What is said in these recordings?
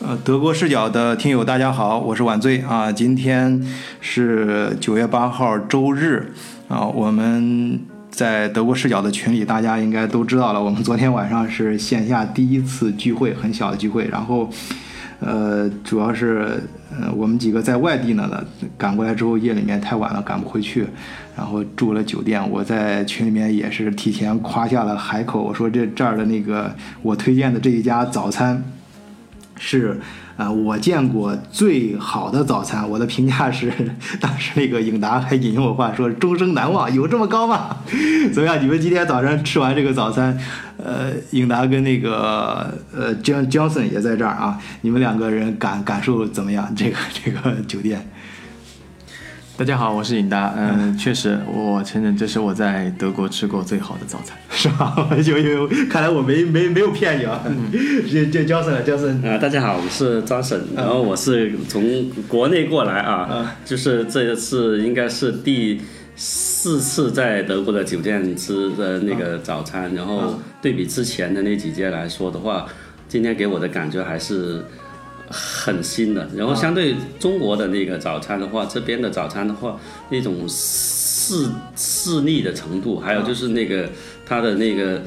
呃，德国视角的听友大家好，我是晚醉啊。今天是九月八号周日啊，我们在德国视角的群里，大家应该都知道了。我们昨天晚上是线下第一次聚会，很小的聚会。然后，呃，主要是呃我们几个在外地呢，赶过来之后夜里面太晚了，赶不回去，然后住了酒店。我在群里面也是提前夸下了海口，我说这这儿的那个我推荐的这一家早餐。是，呃，我见过最好的早餐。我的评价是，当时那个影达还引用我话说“终生难忘”，有这么高吗？怎么样？你们今天早上吃完这个早餐，呃，影达跟那个呃江江森也在这儿啊，你们两个人感感受怎么样？这个这个酒店。大家好，我是尹达。嗯，确实，我承认这是我在德国吃过最好的早餐，是吧？有有，看来我没没没有骗你啊。这这 Johnson，Johnson 啊，大家好，我是张婶，然后我是从国内过来啊，就是这次应该是第四次在德国的酒店吃的那个早餐，然后对比之前的那几间来说的话，今天给我的感觉还是。很新的，然后相对中国的那个早餐的话，这边的早餐的话，那种细细腻的程度，还有就是那个它的那个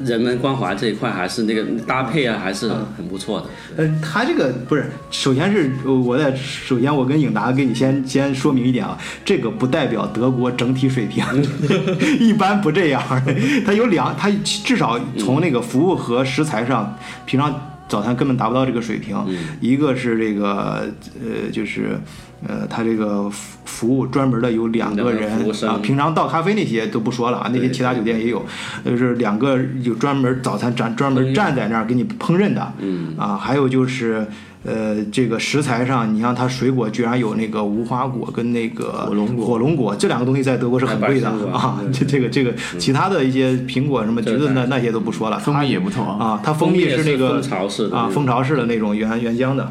人文关怀这一块，还是那个搭配啊，还是很不错的。呃，他这个不是，首先是我在首先我跟颖达给你先先说明一点啊，这个不代表德国整体水平，一般不这样。它有两，它至少从那个服务和食材上，平常。早餐根本达不到这个水平，一个是这个呃，就是呃，他这个服服务专门的有两个人啊，平常倒咖啡那些都不说了啊，那些其他酒店也有，就是两个有专门早餐站专门站在那儿给你烹饪的，啊，还有就是。呃，这个食材上，你像它水果居然有那个无花果跟那个火龙果，火龙果这两个东西在德国是很贵的。啊。这这个这个其他的一些苹果什么橘子那那些都不说了，蜂蜜也不错啊。它蜂蜜是那个蜂巢式的啊，蜂巢式的那种原原浆的。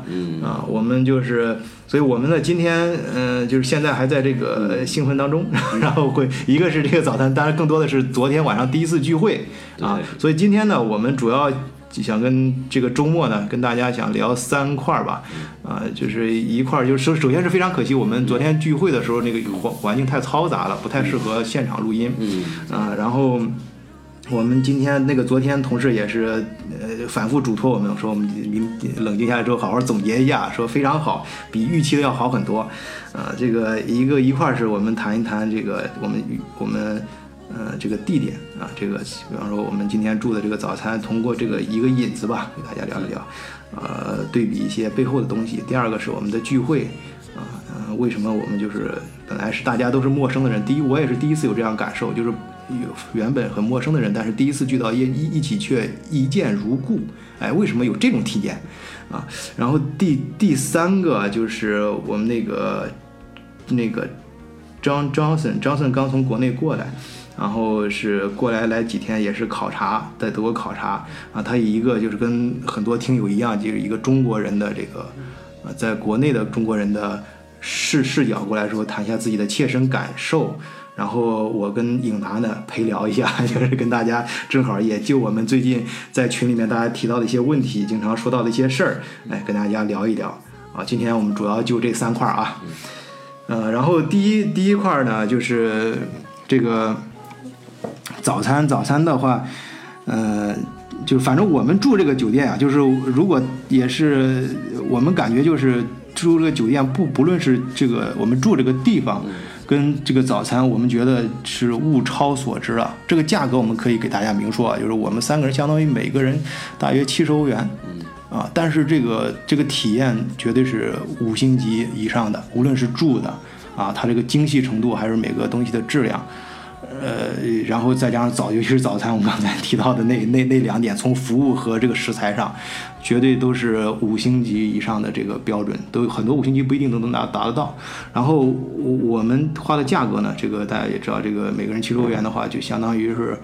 啊。我们就是，所以我们呢今天嗯，就是现在还在这个兴奋当中，然后会一个是这个早餐，当然更多的是昨天晚上第一次聚会啊。所以今天呢，我们主要。想跟这个周末呢，跟大家想聊三块儿吧，啊，就是一块儿就是首首先是非常可惜，我们昨天聚会的时候那个环环境太嘈杂了，不太适合现场录音，嗯，啊，然后我们今天那个昨天同事也是呃反复嘱托我们说，我们明冷静下来之后好好总结一下，说非常好，比预期的要好很多，啊，这个一个一块儿是我们谈一谈这个我们我们。呃，这个地点啊，这个比方说我们今天住的这个早餐，通过这个一个引子吧，给大家聊一聊，呃，对比一些背后的东西。第二个是我们的聚会，啊，呃，为什么我们就是本来是大家都是陌生的人？第一，我也是第一次有这样感受，就是有原本很陌生的人，但是第一次聚到一一一起却一见如故。哎，为什么有这种体验？啊，然后第第三个就是我们那个那个张 Johnson Johnson 刚从国内过来。然后是过来来几天，也是考察，在德国考察啊。他以一个就是跟很多听友一样，就是一个中国人的这个，呃，在国内的中国人的视视角过来说，谈一下自己的切身感受。然后我跟颖达呢陪聊一下，就是跟大家正好也就我们最近在群里面大家提到的一些问题，经常说到的一些事儿，来跟大家聊一聊啊。今天我们主要就这三块啊，呃，然后第一第一块呢就是这个。早餐，早餐的话，呃，就反正我们住这个酒店啊，就是如果也是我们感觉就是住这个酒店，不不论是这个我们住这个地方，跟这个早餐，我们觉得是物超所值啊。这个价格我们可以给大家明说啊，就是我们三个人相当于每个人大约七十欧元，啊，但是这个这个体验绝对是五星级以上的，无论是住的啊，它这个精细程度还是每个东西的质量。呃，然后再加上早，尤其是早餐，我们刚才提到的那那那两点，从服务和这个食材上，绝对都是五星级以上的这个标准，都很多五星级不一定都能达达得到。然后我们花的价格呢，这个大家也知道，这个每个人七十欧元的话，就相当于是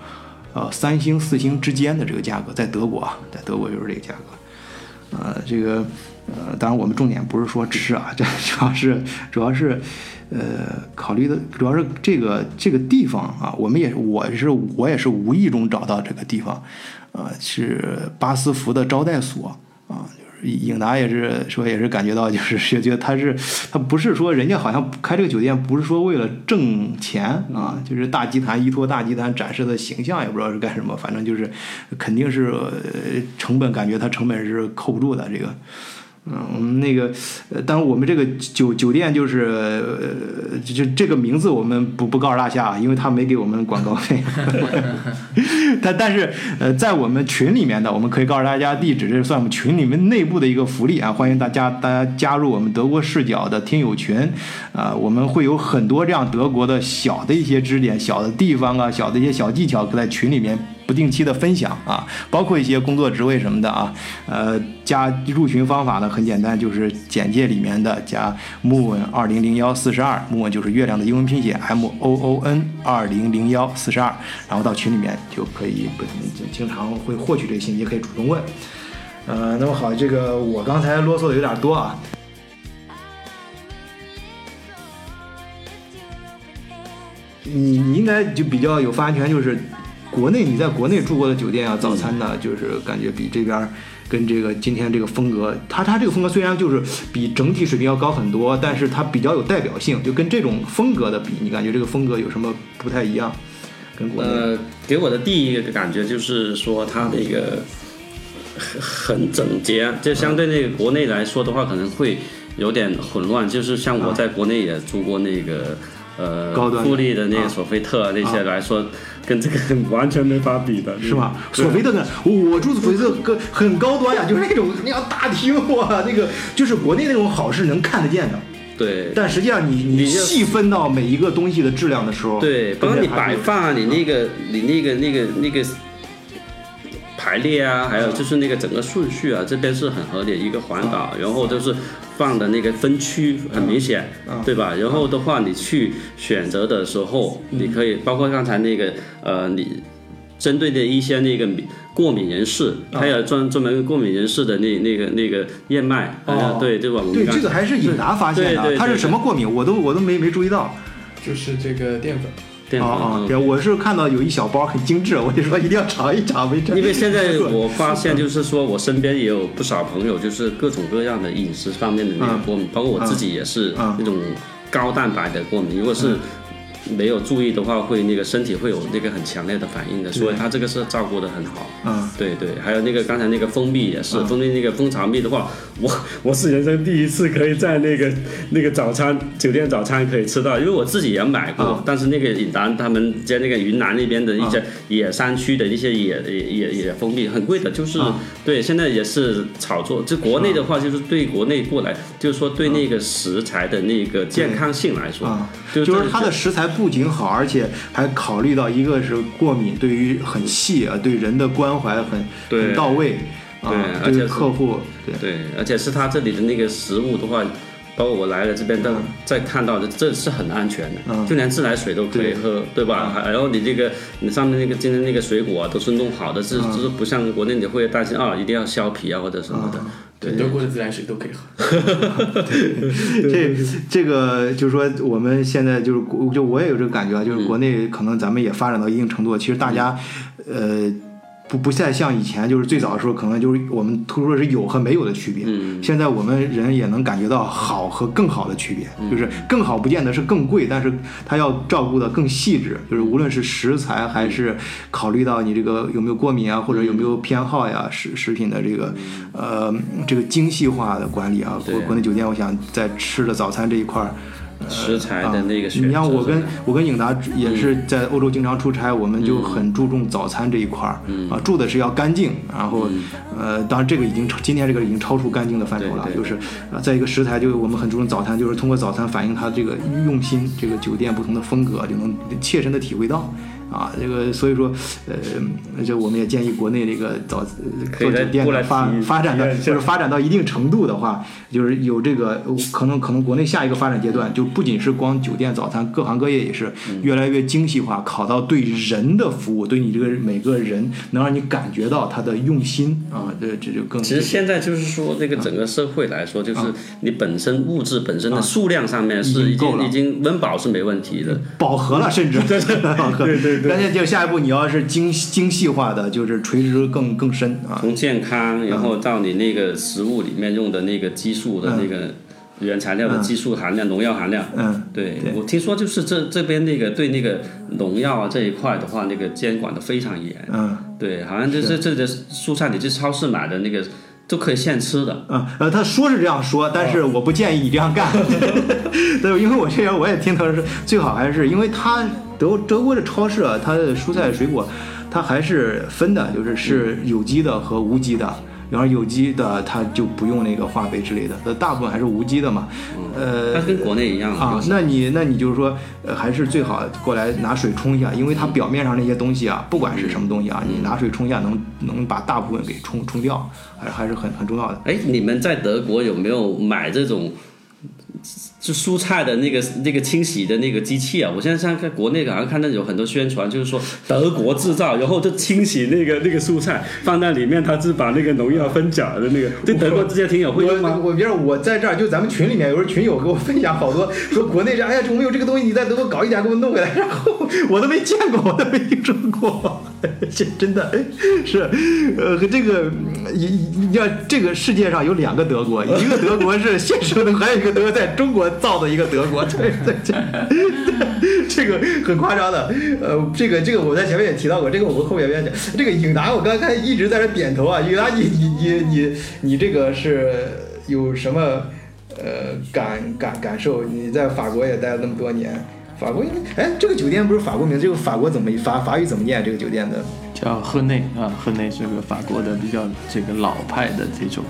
呃三星四星之间的这个价格，在德国啊，在德国就是这个价格。呃，这个呃，当然我们重点不是说吃啊，这主要是主要是。呃，考虑的主要是这个这个地方啊，我们也我是我也是无意中找到这个地方，呃，是巴斯福的招待所啊，就是颖达也是说，也是感觉到，就是觉得他是 他不是说人家好像开这个酒店不是说为了挣钱啊，就是大集团依托大集团展示的形象，也不知道是干什么，反正就是肯定是成本，感觉他成本是扣不住的这个。嗯，我们那个，呃，当然我们这个酒酒店就是，呃，就这个名字我们不不告诉大家，因为他没给我们广告费。但但是，呃，在我们群里面的，我们可以告诉大家地址，这算我们群里面内部的一个福利啊，欢迎大家大家加入我们德国视角的听友群，啊，我们会有很多这样德国的小的一些支点、小的地方啊、小的一些小技巧，在群里面。不定期的分享啊，包括一些工作职位什么的啊，呃，加入群方法呢很简单，就是简介里面的加 moon 二零零幺四十二，moon 就是月亮的英文拼写 m o o n 二零零幺四十二，然后到群里面就可以不经常会获取这个信息，可以主动问。呃，那么好，这个我刚才啰嗦的有点多啊，你你应该就比较有发言权，就是。国内你在国内住过的酒店啊，早餐呢，就是感觉比这边跟这个今天这个风格，它它这个风格虽然就是比整体水平要高很多，但是它比较有代表性，就跟这种风格的比，你感觉这个风格有什么不太一样？跟国内？呃，给我的第一个感觉就是说它那个很很整洁，就相对那个国内来说的话，可能会有点混乱。就是像我在国内也住过那个呃富丽的那个索菲特那些来说。跟这个完全没法比的，是吧？索菲特呢？我住的索菲特很很高端呀，就是那种那样大厅哇，那个就是国内那种好是能看得见的。对。但实际上你你细分到每一个东西的质量的时候，对，包括你摆放啊，你那个你那个那个那个排列啊，还有就是那个整个顺序啊，这边是很合理一个环岛，然后就是。放的那个分区很明显，对吧？然后的话，你去选择的时候，你可以包括刚才那个呃，你针对的一些那个过敏人士，还有专专门过敏人士的那那个那个燕麦，对对吧？对，这个还是尹达发现的，他是什么过敏？我都我都没没注意到，就是这个淀粉。啊啊！对，我是看到有一小包很精致，我就说一定要尝一尝。因为现在 我发现，就是说我身边也有不少朋友，就是各种各样的饮食方面的那个过敏，包括我自己也是那种高蛋白的过敏。如果是没有注意的话，会那个身体会有那个很强烈的反应的，所以他这个是照顾的很好。嗯，对对，还有那个刚才那个蜂蜜也是，蜂蜜那个蜂巢蜜的话，我我是人生第一次可以在那个那个早餐酒店早餐可以吃到，因为我自己也买过，但是那个尹达他们在那个云南那边的一些野山区的一些野野野蜂蜜很贵的，就是对，现在也是炒作。就国内的话，就是对国内过来，就是说对那个食材的那个健康性来说，就是它的食材。不仅好，而且还考虑到一个是过敏，对于很细啊，对人的关怀很很到位啊，而且客户对。对，而且是他这里的那个食物的话，包括我来了这边，都在看到的，这是很安全的，就连自来水都可以喝，对。吧？然后你这个你上面那个今天那个水果都是弄好的，这这不像国内你会担心啊，一定要削皮啊或者什么的。对，德国的自来水都可以喝。这这个就是说，我们现在就是就我也有这个感觉啊，就是国内可能咱们也发展到一定程度，其实大家呃。不不再像以前，就是最早的时候，可能就是我们突出的是有和没有的区别。嗯。现在我们人也能感觉到好和更好的区别，就是更好不见得是更贵，但是它要照顾的更细致，就是无论是食材还是考虑到你这个有没有过敏啊，或者有没有偏好呀，食食品的这个呃这个精细化的管理啊。国国内酒店，我想在吃的早餐这一块儿。食材的那个，你像我跟我跟颖达也是在欧洲经常出差，我们就很注重早餐这一块儿啊，住的是要干净，然后呃，当然这个已经今天这个已经超出干净的范畴了，就是啊，在一个食材，就是我们很注重早餐，就是通过早餐反映它这个用心，这个酒店不同的风格就能切身的体会到。啊，这个所以说，呃，就我们也建议国内这个早做酒店发发展到，就是发展到一定程度的话，就是有这个可能，可能国内下一个发展阶段，就不仅是光酒店早餐，各行各业也是越来越精细化，考到对人的服务，对你这个每个人能让你感觉到他的用心啊，这这就更。其实现在就是说，这个整个社会来说，就是你本身物质本身的数量上面是已经已经温饱是没问题的，饱和了，甚至 对对对。但是就下一步你要是精精细化的，就是垂直更更深啊。从健康，然后到你那个食物里面用的那个激素的那个原材料的激素含量、农药含量。嗯，对我听说就是这这边那个对那个农药啊这一块的话，那个监管的非常严。嗯，对，好像就是这里的蔬菜，你去超市买的那个都可以现吃的。嗯，呃，他说是这样说，但是我不建议你这样干。对，因为我这边我也听他说，最好还是因为他德德国的超市啊，它的蔬菜水果，它还是分的，就是是有机的和无机的。然后有机的它就不用那个化肥之类的，那大部分还是无机的嘛。呃，它跟国内一样啊。那你那你就是说，呃，还是最好过来拿水冲一下，因为它表面上那些东西啊，不管是什么东西啊，你拿水冲一下，能能把大部分给冲冲掉，还还是很很重要的。哎，你们在德国有没有买这种？就蔬菜的那个那个清洗的那个机器啊，我现在在国内好像看到有很多宣传，就是说德国制造，然后就清洗那个那个蔬菜放在里面，它是把那个农药分解的那个。对德国这些挺有会用吗？我我我在这儿就咱们群里面有时候群友给我分享好多，说国内这哎呀，我们有这个东西，你在德国搞一点给我弄回来，然后我都没见过，我都没听说过，这真的是呃这个你你要这个世界上有两个德国，一个德国是现实的，还有一个德国在中国。造的一个德国，对对对，这个很夸张的。呃，这个这个我在前面也提到过，这个我们后面要讲。这个颖达，我刚才一直在这点头啊。颖达，你你你你你这个是有什么呃感感感受？你在法国也待了那么多年，法国哎，这个酒店不是法国名？这个法国怎么法法语怎么念？这个酒店的叫赫内啊，赫内是个法国的比较这个老派的这种。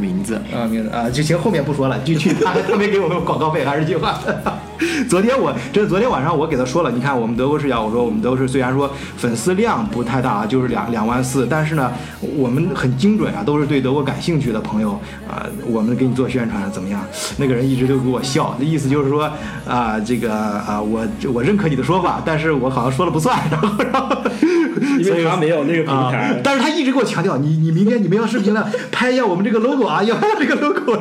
名字啊，名字啊，就行，后面不说了，就去 他他没给我们广告费，还是这句话。昨天我这昨天晚上我给他说了，你看我们德国视角，我说我们都是虽然说粉丝量不太大，就是两两万四，但是呢，我们很精准啊，都是对德国感兴趣的朋友啊，我们给你做宣传怎么样？那个人一直都给我笑，那意思就是说啊，这个啊，我我认可你的说法，但是我好像说了不算，然后然后。因为他没有那个平台，但是他一直给我强调，你你明天你们要视频了，拍一下我们这个 logo 啊，要要这个 logo。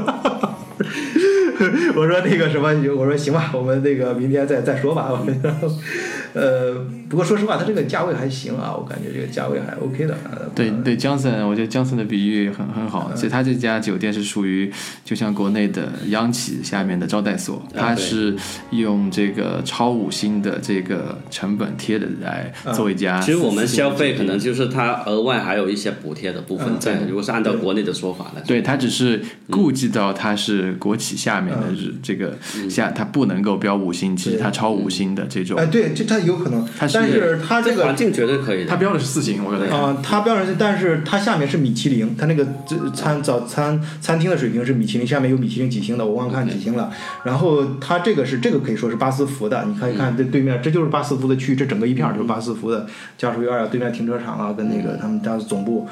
我说那个什么，我说行吧，我们那个明天再再说吧。呃，不过说实话，它这个价位还行啊，我感觉这个价位还 OK 的。对对，江森，我觉得江森的比喻很很好。其实他这家酒店是属于就像国内的央企下面的招待所，它是用这个超五星的这个成本贴的来做一家。其实我们消费可能就是它额外还有一些补贴的部分在。如果是按照国内的说法来，对它只是顾及到它是国企下面的这个下，它不能够标五星，其实它超五星的这种。哎，对，就它。有可能，但是它这个环境绝对可以，它标的是四星，我觉得啊，它标的是，但是它下面是米其林，它那个这餐早餐餐厅的水平是米其林，下面有米其林几星的，我忘看几星了。然后它这个是这个可以说是巴斯福的，你可以看这对面，这就是巴斯福的区域，这整个一片就是巴斯福的家属院啊，对面停车场啊，跟那个他们家总部，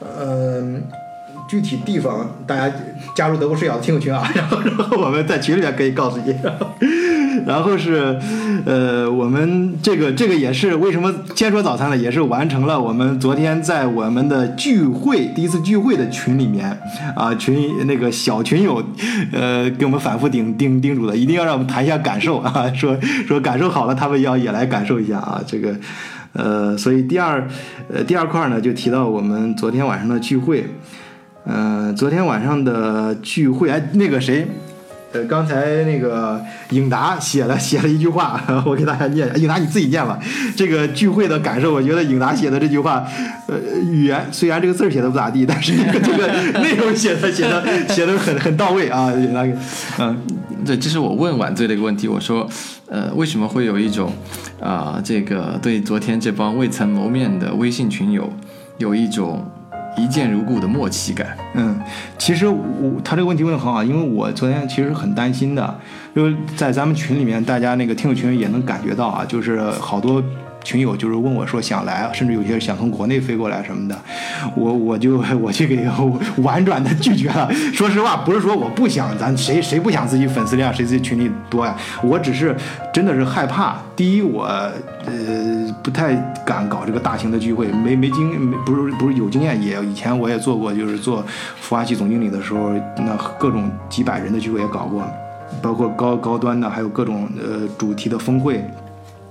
嗯。具体地方大家加入德国视角的听友群啊，然后然后我们在群里面可以告诉你。然后是，呃，我们这个这个也是为什么先说早餐呢？也是完成了我们昨天在我们的聚会第一次聚会的群里面啊，群那个小群友，呃，给我们反复叮叮叮嘱的，一定要让我们谈一下感受啊，说说感受好了，他们要也来感受一下啊，这个，呃，所以第二呃第二块呢，就提到我们昨天晚上的聚会。嗯，昨天晚上的聚会，哎，那个谁，呃，刚才那个颖达写了写了一句话，我给大家念。颖达你自己念吧。这个聚会的感受，我觉得颖达写的这句话，呃，语言虽然这个字写的不咋地，但是这个内容写的写的写的很很到位啊。颖达，嗯，对，这是我问晚醉的一个问题，我说，呃，为什么会有一种啊，这个对昨天这帮未曾谋面的微信群友有一种。一见如故的默契感。嗯，其实我他这个问题问的很好，因为我昨天其实很担心的，因为在咱们群里面，大家那个听友群也能感觉到啊，就是好多。群友就是问我说想来，甚至有些想从国内飞过来什么的，我我就 我去给 婉转的拒绝了。说实话，不是说我不想，咱谁谁不想自己粉丝量谁自己群里多呀？我只是真的是害怕。第一，我呃不太敢搞这个大型的聚会，没没经没不是不是有经验，也以前我也做过，就是做孵化器总经理的时候，那各种几百人的聚会也搞过，包括高高端的，还有各种呃主题的峰会。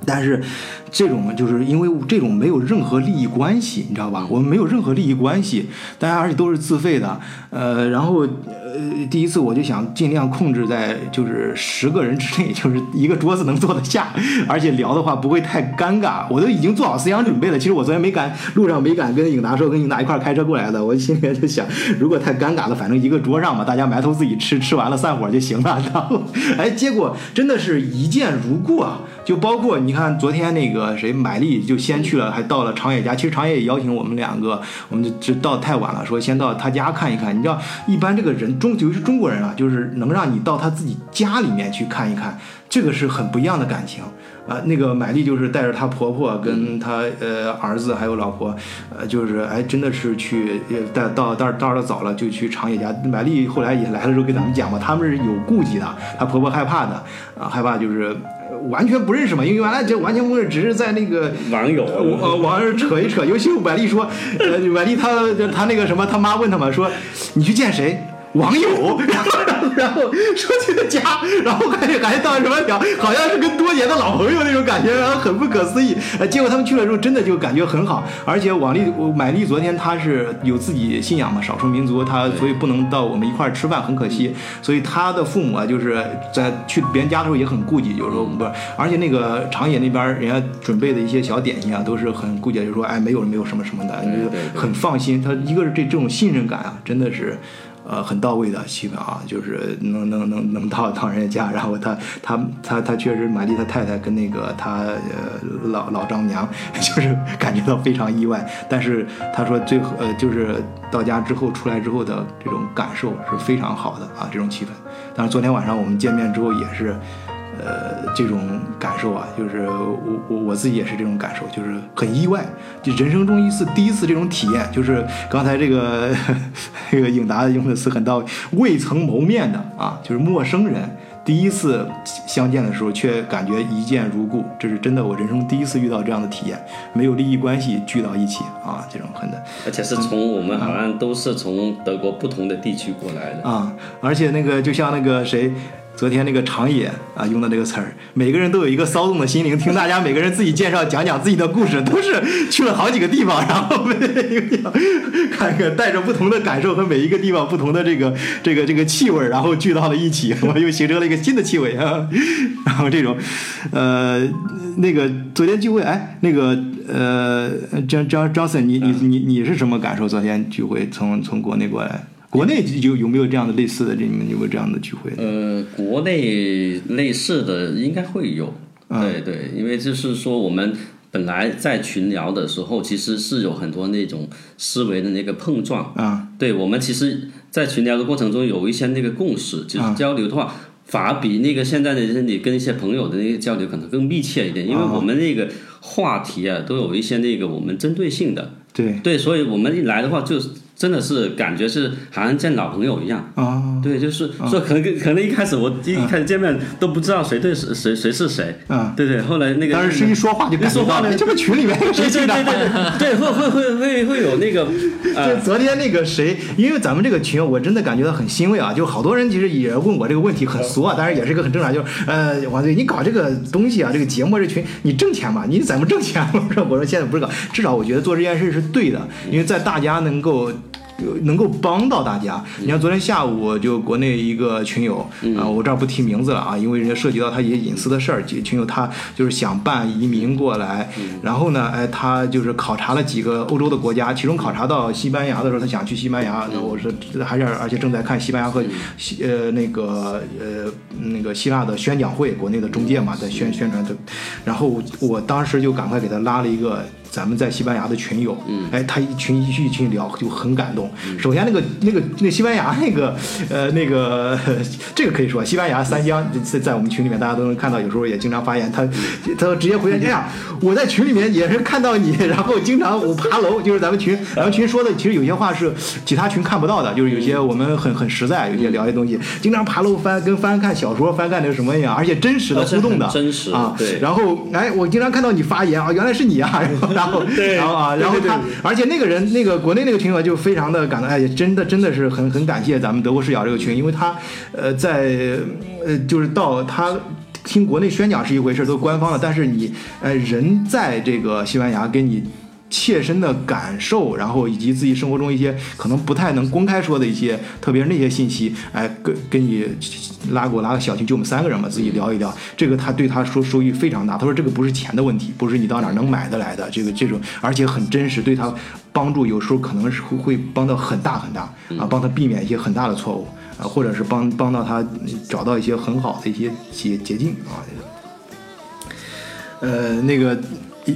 但是，这种就是因为这种没有任何利益关系，你知道吧？我们没有任何利益关系，大家而且都是自费的，呃，然后呃，第一次我就想尽量控制在就是十个人之内，就是一个桌子能坐得下，而且聊的话不会太尴尬。我都已经做好思想准备了。其实我昨天没敢，路上没敢跟颖达说，跟颖达一块开车过来的。我心里面就想，如果太尴尬了，反正一个桌上嘛，大家埋头自己吃，吃完了散伙就行了。然后，哎，结果真的是一见如故啊！就包括你看，昨天那个谁，买丽就先去了，还到了长野家。其实长野也邀请我们两个，我们就就到太晚了，说先到他家看一看。你知道，一般这个人中，尤其是中国人啊，就是能让你到他自己家里面去看一看，这个是很不一样的感情啊。那个买丽就是带着她婆婆跟她呃儿子还有老婆，呃，就是哎，真的是去带到到到的早了就去长野家。买丽后来也来了之后跟咱们讲嘛，他们是有顾忌的，她婆婆害怕的啊，害怕就是。完全不认识嘛，因为原来这完全不认识，只是在那个网友呃网上扯一扯。尤其婉丽说，呃，婉丽她她那个什么，他妈问他嘛，说你去见谁？网友，然后 然后说去他家，然后感觉感觉到什么聊，好像是跟多年的老朋友那种感觉，然后很不可思议。呃，结果他们去了之后，真的就感觉很好。而且王丽买丽昨天她是有自己信仰嘛，少数民族，她所以不能到我们一块儿吃饭，很可惜。所以她的父母啊，就是在去别人家的时候也很顾忌，就是说不是，而且那个长野那边人家准备的一些小点心啊，都是很顾忌，就是说哎，没有没有什么什么的，很放心。他一个是这这种信任感啊，真的是。呃，很到位的气氛啊，就是能能能能到到人家家，然后他他他他确实玛丽他太太跟那个他呃老老丈母娘，就是感觉到非常意外，但是他说最后呃就是到家之后出来之后的这种感受是非常好的啊，这种气氛。但是昨天晚上我们见面之后也是。呃，这种感受啊，就是我我我自己也是这种感受，就是很意外，就人生中一次第一次这种体验，就是刚才这个 这个颖达用的词很到位，未曾谋面的啊，就是陌生人第一次相见的时候，却感觉一见如故，这是真的，我人生第一次遇到这样的体验，没有利益关系聚到一起啊，这种很的，而且是从我们好像都是从德国不同的地区过来的啊，而且那个就像那个谁。昨天那个长野啊，用的这个词儿，每个人都有一个骚动的心灵，听大家每个人自己介绍，讲讲自己的故事，都是去了好几个地方，然后每一个地方看看，带着不同的感受和每一个地方不同的这个这个这个气味，然后聚到了一起，我又形成了一个新的气味啊。然后这种，呃，那个昨天聚会，哎，那个呃，张张张森，你你你你是什么感受？昨天聚会从从国内过来。国内有有没有这样的类似的？你们有没有这样的聚会？呃，国内类似的应该会有，对对，因为就是说我们本来在群聊的时候，其实是有很多那种思维的那个碰撞啊。对我们其实，在群聊的过程中有一些那个共识，就是交流的话，反而比那个现在的你跟一些朋友的那个交流可能更密切一点，因为我们那个话题啊，都有一些那个我们针对性的。对对，所以我们一来的话就。真的是感觉是好像见老朋友一样啊！对，就是说可能可能一开始我一开始见面都不知道谁对谁谁谁是谁啊！对对，后来那个但是一说话就一说话呢，这不群里面谁对对对对，会会会会会有那个。就昨天那个谁，因为咱们这个群，我真的感觉到很欣慰啊！就好多人其实也问我这个问题，很俗啊，当然也是个很正常，就是呃，王队，你搞这个东西啊，这个节目这群，你挣钱吗？你怎么挣钱？我说我说现在不是搞，至少我觉得做这件事是对的，因为在大家能够。能够帮到大家。你像昨天下午，就国内一个群友啊，我这儿不提名字了啊，因为人家涉及到他一些隐私的事儿。群友他就是想办移民过来，然后呢，哎，他就是考察了几个欧洲的国家，其中考察到西班牙的时候，他想去西班牙。那我说还是而且正在看西班牙和西呃那个呃那个希腊的宣讲会，国内的中介嘛在宣宣传的。然后我当时就赶快给他拉了一个。咱们在西班牙的群友，哎，他一群一一群聊就很感动。首先那个那个那西班牙那个呃那个 这个可以说，西班牙三江在在我们群里面大家都能看到，有时候也经常发言。他他直接回言这样，我在群里面也是看到你，然后经常我爬楼，就是咱们群咱们群说的，其实有些话是 其他群看不到的，就是有些我们很很实在，有些聊些东西，经常爬楼翻跟翻看小说翻看那个什么一样，而且真实的互动的，真实啊。对。然后哎，我经常看到你发言啊，原来是你啊。然后，然后 然后啊，然后他，而且那个人，那个国内那个群友就非常的感到，哎，真的真的是很很感谢咱们德国视角这个群，因为他，呃，在呃，就是到他。听国内宣讲是一回事，都是官方的，但是你呃人在这个西班牙给你。切身的感受，然后以及自己生活中一些可能不太能公开说的一些，特别是那些信息，哎，跟跟你拉给我拉个小群，就我们三个人嘛，自己聊一聊，这个他对他说收益非常大。他说这个不是钱的问题，不是你到哪能买得来的，这个这种，而且很真实，对他帮助有时候可能是会会帮到很大很大啊，帮他避免一些很大的错误啊，或者是帮帮到他找到一些很好的一些捷捷径啊。呃，那个。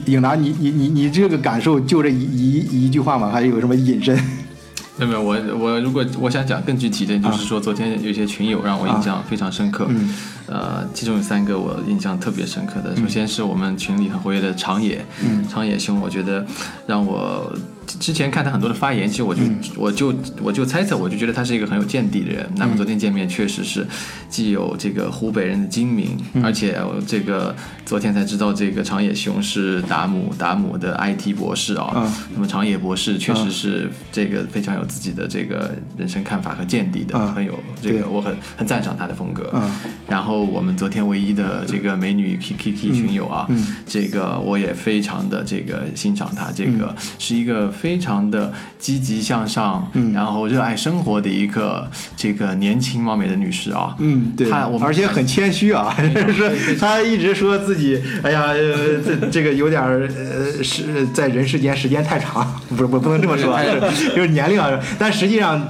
颖达，你你你你这个感受就这一一一句话吗？还有什么隐身？没有没有，我我如果我想讲更具体的，就是说昨天有些群友让我印象非常深刻。嗯。呃，其中有三个我印象特别深刻的。首先是我们群里很活跃的长野，嗯，长野兄，我觉得让我。之前看他很多的发言，其实我就我就我就猜测，我就觉得他是一个很有见地的人。那么昨天见面确实是既有这个湖北人的精明，而且这个昨天才知道这个长野雄是达姆达姆的 IT 博士啊。那么长野博士确实是这个非常有自己的这个人生看法和见地的，很有这个我很很赞赏他的风格。然后我们昨天唯一的这个美女 K K K 群友啊，这个我也非常的这个欣赏他，这个是一个。非常的积极向上，嗯，然后热爱生活的一个这个年轻貌美的女士啊，嗯，对，她我而且很谦虚啊，是她一直说自己，哎呀，这这个有点呃是在人世间时间太长，不是不不能这么说，就是年龄啊，但实际上。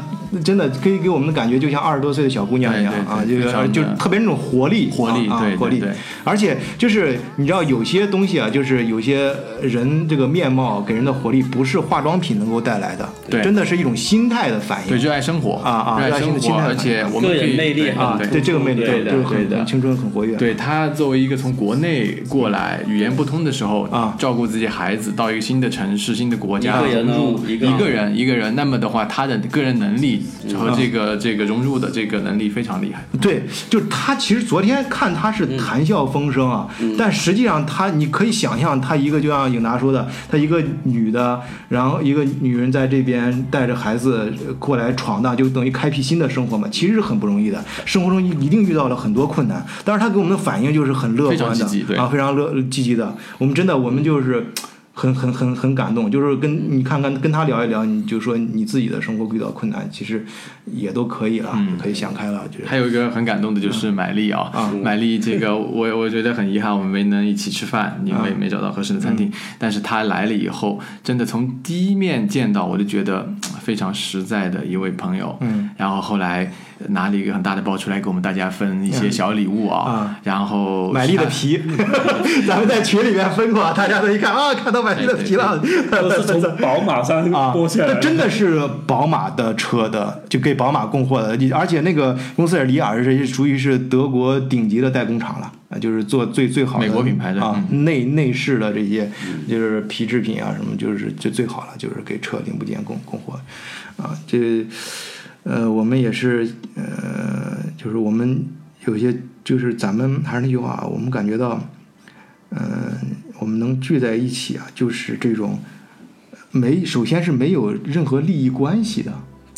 真的可以给我们的感觉就像二十多岁的小姑娘一样啊，就是就特别那种活力，活力，对，活力。而且就是你知道有些东西啊，就是有些人这个面貌给人的活力不是化妆品能够带来的，对，真的是一种心态的反应。对，热爱生活啊啊，热爱生活，而且我们个人魅力啊，对这个魅力，对，就是很青春，很活跃。对他作为一个从国内过来，语言不通的时候啊，照顾自己孩子到一个新的城市、新的国家融入一个人一个人，那么的话，他的个人能力和这个。呃，这个融入的这个能力非常厉害。对，就是他其实昨天看他是谈笑风生啊，但实际上他你可以想象，他一个就像颖达说的，他一个女的，然后一个女人在这边带着孩子过来闯荡，就等于开辟新的生活嘛，其实是很不容易的。生活中一定遇到了很多困难，但是他给我们的反应就是很乐观的啊，非常乐积极的。我们真的，我们就是。很很很很感动，就是跟你看看跟他聊一聊，你就说你自己的生活遇到困难，其实也都可以了，可以想开了。还有一个很感动的就是买力啊，买力这个 我我觉得很遗憾，我们没能一起吃饭，因为没找到合适的餐厅。但是他来了以后，真的从第一面见到我就觉得非常实在的一位朋友。嗯，然后后来。拿了一个很大的包出来给我们大家分一些小礼物啊，然后买力的皮，咱们在群里面分过，大家都一看啊，看到买力的皮了，都是从宝马上剥下来，真的是宝马的车的，就给宝马供货的，而且那个公司也里尔是属于是德国顶级的代工厂了，就是做最最好的美国品牌的啊内内饰的这些就是皮制品啊什么，就是就最好了，就是给车零部件供供货啊这。呃，我们也是，呃，就是我们有些，就是咱们还是那句话，我们感觉到，嗯，我们能聚在一起啊，就是这种没，首先是没有任何利益关系的。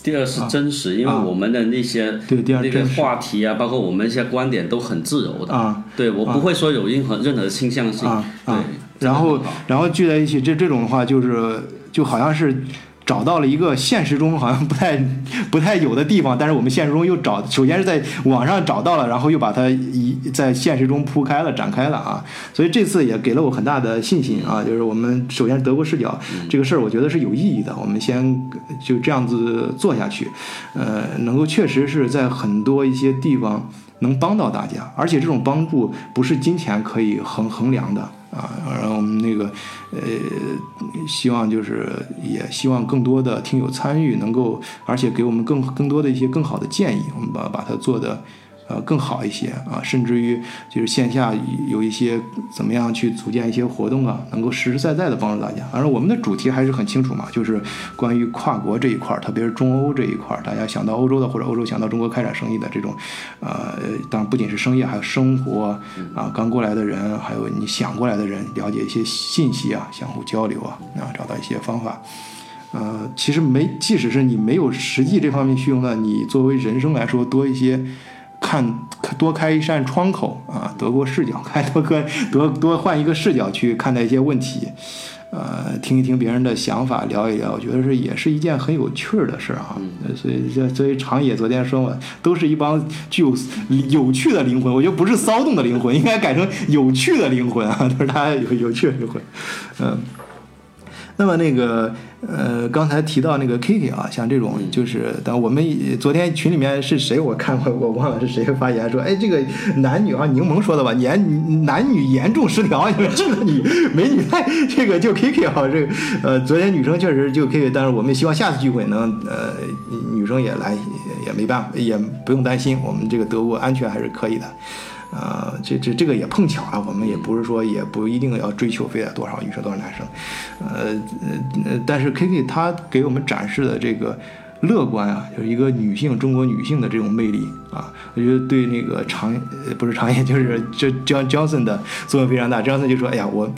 第二是真实，因为我们的那些对第二那个话题啊，包括我们一些观点都很自由的。啊。对我不会说有任何任何倾向性。对，然后然后聚在一起，这这种的话就是就好像是。找到了一个现实中好像不太不太有的地方，但是我们现实中又找，首先是在网上找到了，然后又把它一在现实中铺开了、展开了啊，所以这次也给了我很大的信心啊，就是我们首先德国视角这个事儿，我觉得是有意义的，我们先就这样子做下去，呃，能够确实是在很多一些地方能帮到大家，而且这种帮助不是金钱可以衡衡量的。啊，然后我们那个，呃，希望就是也希望更多的听友参与，能够而且给我们更更多的一些更好的建议，我们把把它做的。呃，更好一些啊，甚至于就是线下有一些怎么样去组建一些活动啊，能够实实在在的帮助大家。反正我们的主题还是很清楚嘛，就是关于跨国这一块儿，特别是中欧这一块儿，大家想到欧洲的或者欧洲想到中国开展生意的这种，呃，当然不仅是生意，还有生活啊，刚过来的人，还有你想过来的人，了解一些信息啊，相互交流啊，啊，找到一些方法。呃，其实没，即使是你没有实际这方面需求的，你作为人生来说多一些。看多开一扇窗口啊，德国视角，开多个多多换一个视角去看待一些问题。呃，听一听别人的想法，聊一聊，我觉得是也是一件很有趣儿的事儿啊。所以这所以长野昨天说嘛，都是一帮具有 有趣的灵魂。我觉得不是骚动的灵魂，应该改成有趣的灵魂啊，都是他有有趣的灵魂。嗯，那么那个。呃，刚才提到那个 Kiki 啊，像这种就是，但我们昨天群里面是谁？我看过，我忘了是谁发言说，哎，这个男女啊，柠檬说的吧，严男女严重失调，你们这个女美女太这个就 Kiki 啊，这个呃，昨天女生确实就 Kiki，但是我们希望下次聚会能呃女生也来，也没办法，也不用担心，我们这个德国安全还是可以的。啊，这这这个也碰巧啊，我们也不是说也不一定要追求非得多少女生多少男生，呃呃，但是 K K 他给我们展示的这个乐观啊，就是一个女性中国女性的这种魅力啊，我觉得对那个长不是长野，就是这 John Johnson 的作用非常大。Johnson 就说：“哎呀，我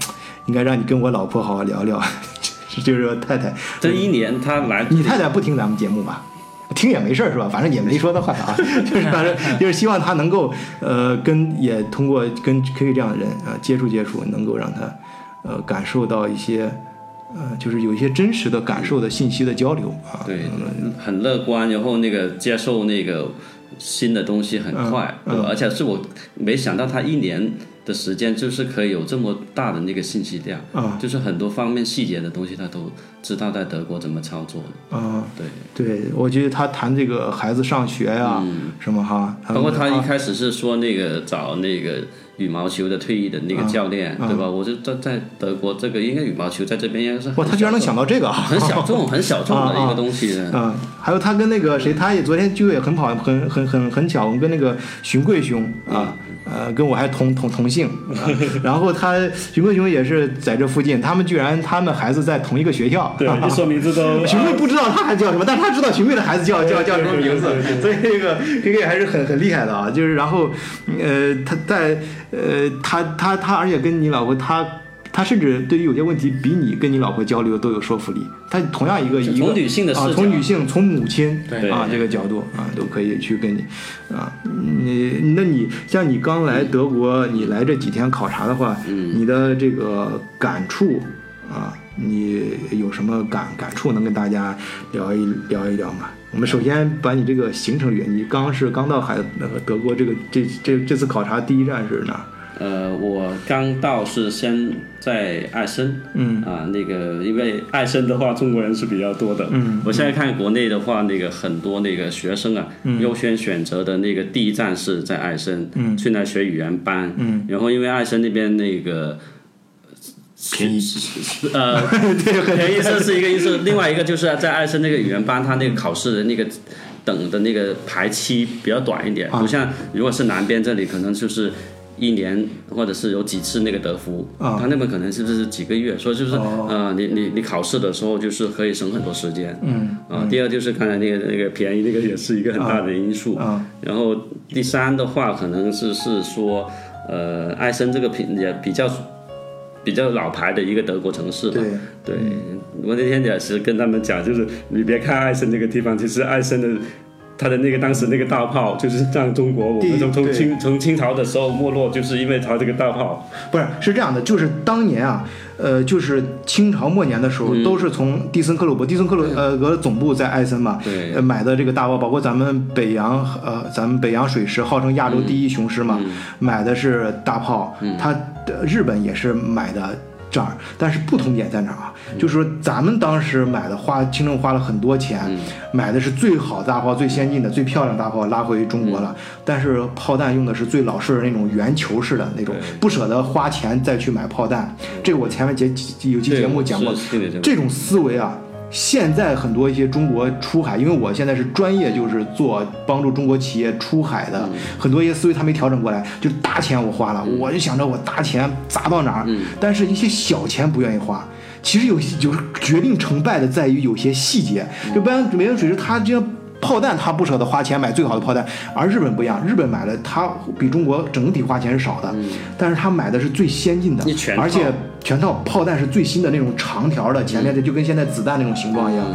应该让你跟我老婆好好聊聊。”就是说太太，这一年他来，你太太不听咱们节目吧？听也没事儿是吧？反正也没说他坏啊，就是反正就是希望他能够呃跟也通过跟 K K 这样的人啊接触接触，能够让他呃感受到一些呃就是有一些真实的感受的信息的交流啊。对，很乐观，然后那个接受那个新的东西很快，对吧？而且是我没想到他一年。的时间就是可以有这么大的那个信息量啊，就是很多方面细节的东西他都知道在德国怎么操作的。啊，对。对，我觉得他谈这个孩子上学呀，什么哈，包括他一开始是说那个找那个羽毛球的退役的那个教练，对吧？我就在在德国这个应该羽毛球在这边应该是哇，他居然能想到这个，很小众 很小众的一个东西啊。还有他跟那个谁，他也昨天就也很跑很很很很巧，我们跟那个荀贵兄啊。呃，跟我还同同同姓，然后他熊贵雄也是在这附近，他们居然他们孩子在同一个学校，对，一说名字都，熊贵不知道他还叫什么，但他知道熊贵的孩子叫叫叫什么名字，所以这个 K K 还是很很厉害的啊，就是然后呃他在呃他他他而且跟你老婆他。他甚至对于有些问题，比你跟你老婆交流都有说服力。他同样一个一个从女性的啊，从女性从母亲啊这个角度啊，都可以去跟你啊，你那你像你刚来德国，你来这几天考察的话，你的这个感触啊，你有什么感感触能跟大家聊一聊一聊吗？我们首先把你这个行程远，你刚是刚到海那个德国这个这这这次考察第一站是哪？呃，我刚到是先在爱森，嗯。啊，那个因为爱森的话中国人是比较多的，嗯，我现在看国内的话，那个很多那个学生啊，优先选择的那个第一站是在爱森，嗯，去那学语言班，嗯，然后因为爱森那边那个便宜，呃，便宜这是一个意思，另外一个就是在爱森那个语言班，他那个考试的那个等的那个排期比较短一点，不像如果是南边这里可能就是。一年或者是有几次那个德福，他那边可能是不是几个月？所以就是啊，你你你考试的时候就是可以省很多时间。嗯啊，第二就是刚才那个那个便宜那个也是一个很大的因素。啊，然后第三的话可能是是说，呃，艾森这个品也比较比较老牌的一个德国城市。对对，我那天也是跟他们讲，就是你别看艾森这个地方，其实艾森的。他的那个当时那个大炮，就是让中国我们从从清从清朝的时候没落，就是因为他这个大炮。不是，是这样的，就是当年啊，呃，就是清朝末年的时候，都是从蒂森克鲁伯，蒂森克鲁呃俄总部在艾森嘛，对，买的这个大炮，包括咱们北洋呃，咱们北洋水师号称亚洲第一雄师嘛，买的是大炮，他日本也是买的。这儿，但是不同点在哪儿啊？就是说，咱们当时买的花，清政花了很多钱，买的是最好大炮、最先进的、最漂亮大炮拉回中国了。但是炮弹用的是最老式的那种圆球式的那种，不舍得花钱再去买炮弹。这个我前面节有期节目讲过，这种思维啊。现在很多一些中国出海，因为我现在是专业，就是做帮助中国企业出海的，很多一些思维他没调整过来，就大钱我花了，我就想着我大钱砸到哪儿，但是一些小钱不愿意花。其实有有决定成败的在于有些细节，就不然美元水师他这样。炮弹他不舍得花钱买最好的炮弹，而日本不一样，日本买的他比中国整体花钱是少的，但是他买的是最先进的，而且全套炮弹是最新的那种长条的，前面的就跟现在子弹那种形状一样。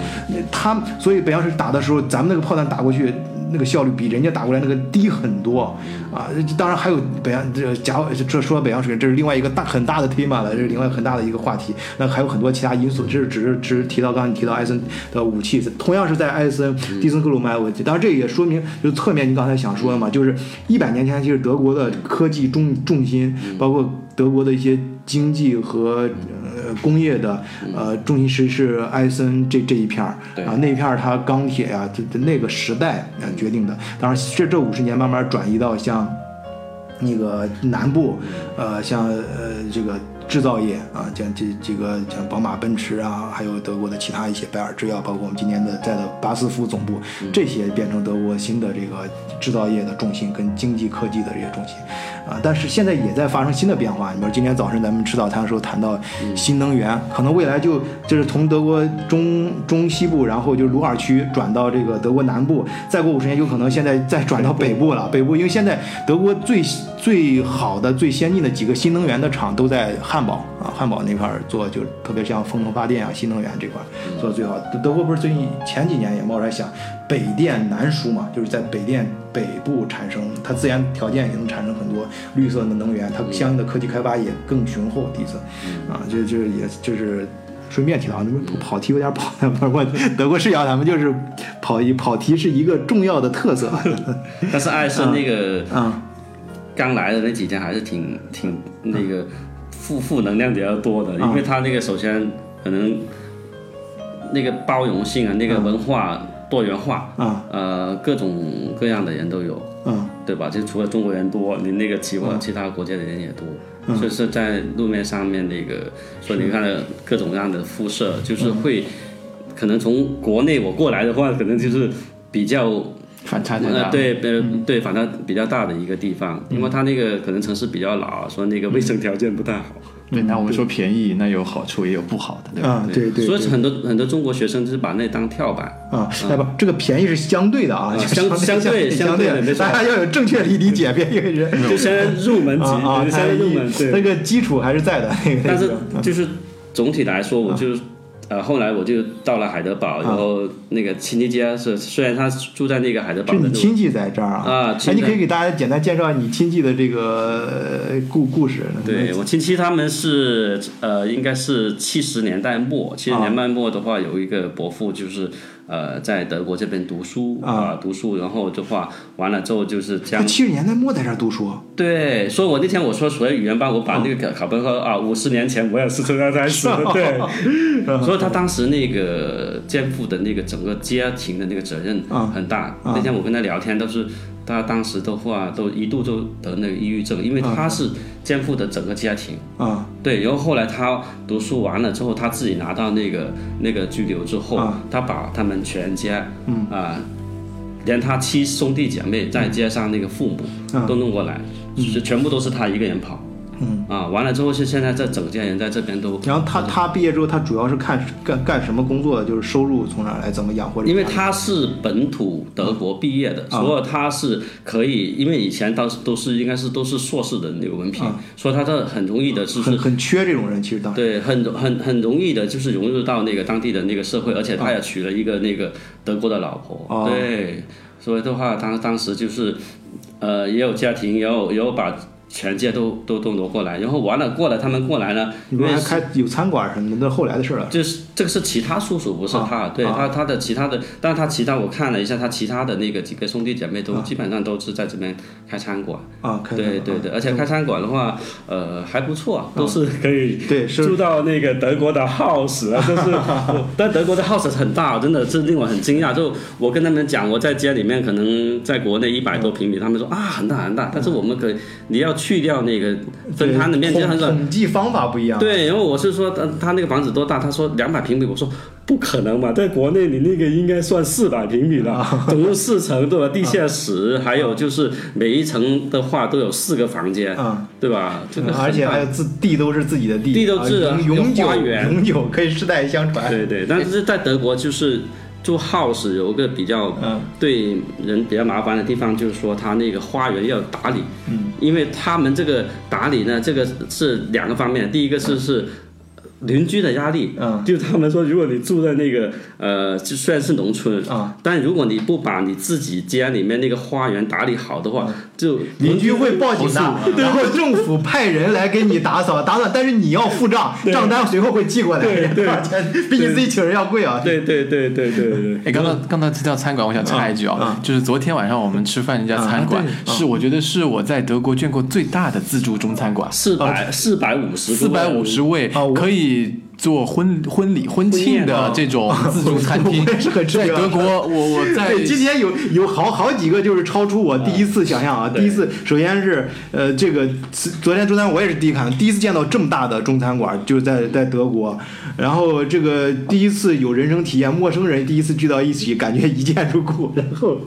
他所以北洋是打的时候，咱们那个炮弹打过去，那个效率比人家打过来那个低很多啊。当然还有北洋这甲这说北洋水这是另外一个大很大的 tema 了，这是另外很大的一个话题。那还有很多其他因素，这是只是只是提到刚才你提到艾森的武器，同样是在艾森蒂森克鲁买武器。当然这也说明就是侧面你刚才想说的嘛，就是一百年前其实德国的科技重重心，包括德国的一些经济和呃工业的呃重心实是埃森这这一片儿啊，那一片儿它钢铁呀、这这那个时代啊决定的。当然这这五十年慢慢转移到像那个南部，呃，像呃这个制造业啊，像这这个像宝马、奔驰啊，还有德国的其他一些拜耳制药，包括我们今年的在的巴斯夫总部，这些变成德国新的这个制造业的重心跟经济科技的这些重心啊。但是现在也在发生新的变化。你比如今天早晨咱们吃早餐的时候谈到新能源，可能未来就就是从德国中中西部，然后就鲁尔区转到这个德国南部，再过五十年有可能现在再转到北部了。北部因为现在德国最最好的、最先进的几个新能源的厂都在汉堡啊，汉堡那块儿做，就特别像风能发电啊、新能源这块做的最好。德国不是最近前几年也冒出来想北电南输嘛，就是在北电北部产生，它自然条件也能产生很多绿色的能源，它相应的科技开发也更雄厚底层啊，就就也就是。顺便提到，那么跑题有点跑，不是我德国视角，咱们就是跑一跑题是一个重要的特色。但是艾森那个啊，刚来的那几天还是挺挺那个负负能量比较多的，因为他那个首先可能那个包容性啊，那个文化多元化啊，呃，各种各样的人都有，嗯对吧？就除了中国人多，你那个其他其他国家的人也多，就是在路面上面那个，所以你看的各种各样的肤色，就是会可能从国内我过来的话，可能就是比较反差太大。呃，对，呃，对，反正比较大的一个地方，因为它那个可能城市比较老，所以那个卫生条件不太好，对，那我们说便宜，那有好处也有不好的，对吧？啊，对。对，对所以很多很多中国学生就是把那当跳板，啊，哎不，这个便宜是相对的啊，啊相相相对相相对的没，错。大家要有正确的理解，别以为人就先入门级，啊先入门，对。那个基础还是在的，但是就是总体来说，我就呃后来我就到了海德堡，然后那个亲戚家是虽然他住在那个海德堡是你亲戚在这儿啊？哎，啊哎你可以给大家简单介绍你亲戚的这个呃故故事。对我亲戚他们是呃应该是七十年代末，七十年代末的话有一个伯父就是。呃，在德国这边读书啊、读书，然后的话完了之后就是他将七十年代末在这儿读书，对，所以我那天我说所谓语言班，我把那个考考本和啊，五十年前我也是从那开始的，对。所以他当时那个肩负的那个整个家庭的那个责任很大。那天我跟他聊天，都是他当时的话都一度就得那个抑郁症，因为他是肩负的整个家庭。啊。对，然后后来他读书完了之后，他自己拿到那个那个拘留之后，他把他们全家，嗯。啊、连他七兄弟姐妹，再加上那个父母，都弄过来，就全部都是他一个人跑。嗯。啊，完了之后是现在这整家人在这边都，然后他他毕业之后，他主要是看干干什么工作的？就是收入从哪来，怎么养活因为他是本土德国毕业的，所以他是可以，因为以前当时都是应该是都是硕士的那个文凭，所以他这很容易的就是很很缺这种人，其实当时。对，很很很容易的，就是融入到那个当地的那个社会，而且他也娶了一个那个德国的老婆，哦对，所以的话，当当时就是，呃，也有家庭，也有也有把全家都都都挪过来，然后完了过来，他们过来呢，你不是还因为是开有餐馆什么的，那后来的事了。就是这个是其他叔叔，不是他，对他他的其他的，但是他其他我看了一下，他其他的那个几个兄弟姐妹都基本上都是在这边开餐馆，啊，开对对对，而且开餐馆的话，呃，还不错啊，都是可以对住到那个德国的 house 啊，就是我，但德国的 house 很大，真的是令我很惊讶。就我跟他们讲，我在家里面可能在国内一百多平米，他们说啊很大很大，但是我们可以你要去掉那个分摊的面积统很少。统计方法不一样。对，然后我是说，他他那个房子多大？他说两百平米，我说不可能嘛，在国内你那个应该算四百平米了，总共四层对吧？地下室，还有就是每一层的话都有四个房间，啊，对吧？这个而且还有自地都是自己的地，地都是永久永久可以世代相传。对对，但是在德国就是住 house 有一个比较嗯。对人比较麻烦的地方，就是说他那个花园要打理，嗯，因为他们这个打理呢，这个是两个方面，第一个是是邻居的压力，嗯，就他们说，如果你住在那个呃，就虽然是农村啊，但如果你不把你自己家里面那个花园打理好的话，就邻居会报警的，然后政府派人来给你打扫 打扫，但是你要付账，账单随后会寄过来，对对，比你自己请人要贵啊。对对对对对对。哎，刚刚刚刚提到餐馆，我想插一句啊，就是昨天晚上我们吃饭一家餐馆，是我觉得是我在德国见过最大的自助中餐馆，四百四百五十四百五十位，可以。做婚婚礼婚庆的这种自助餐厅，在德国，我我 在今天有有好好几个就是超出我第一次想象啊！第一次，首先是呃，这个昨天中餐我也是第一看，第一次见到这么大的中餐馆，就是在在德国。然后这个第一次有人生体验，陌生人第一次聚到一起，感觉一见如故。然后，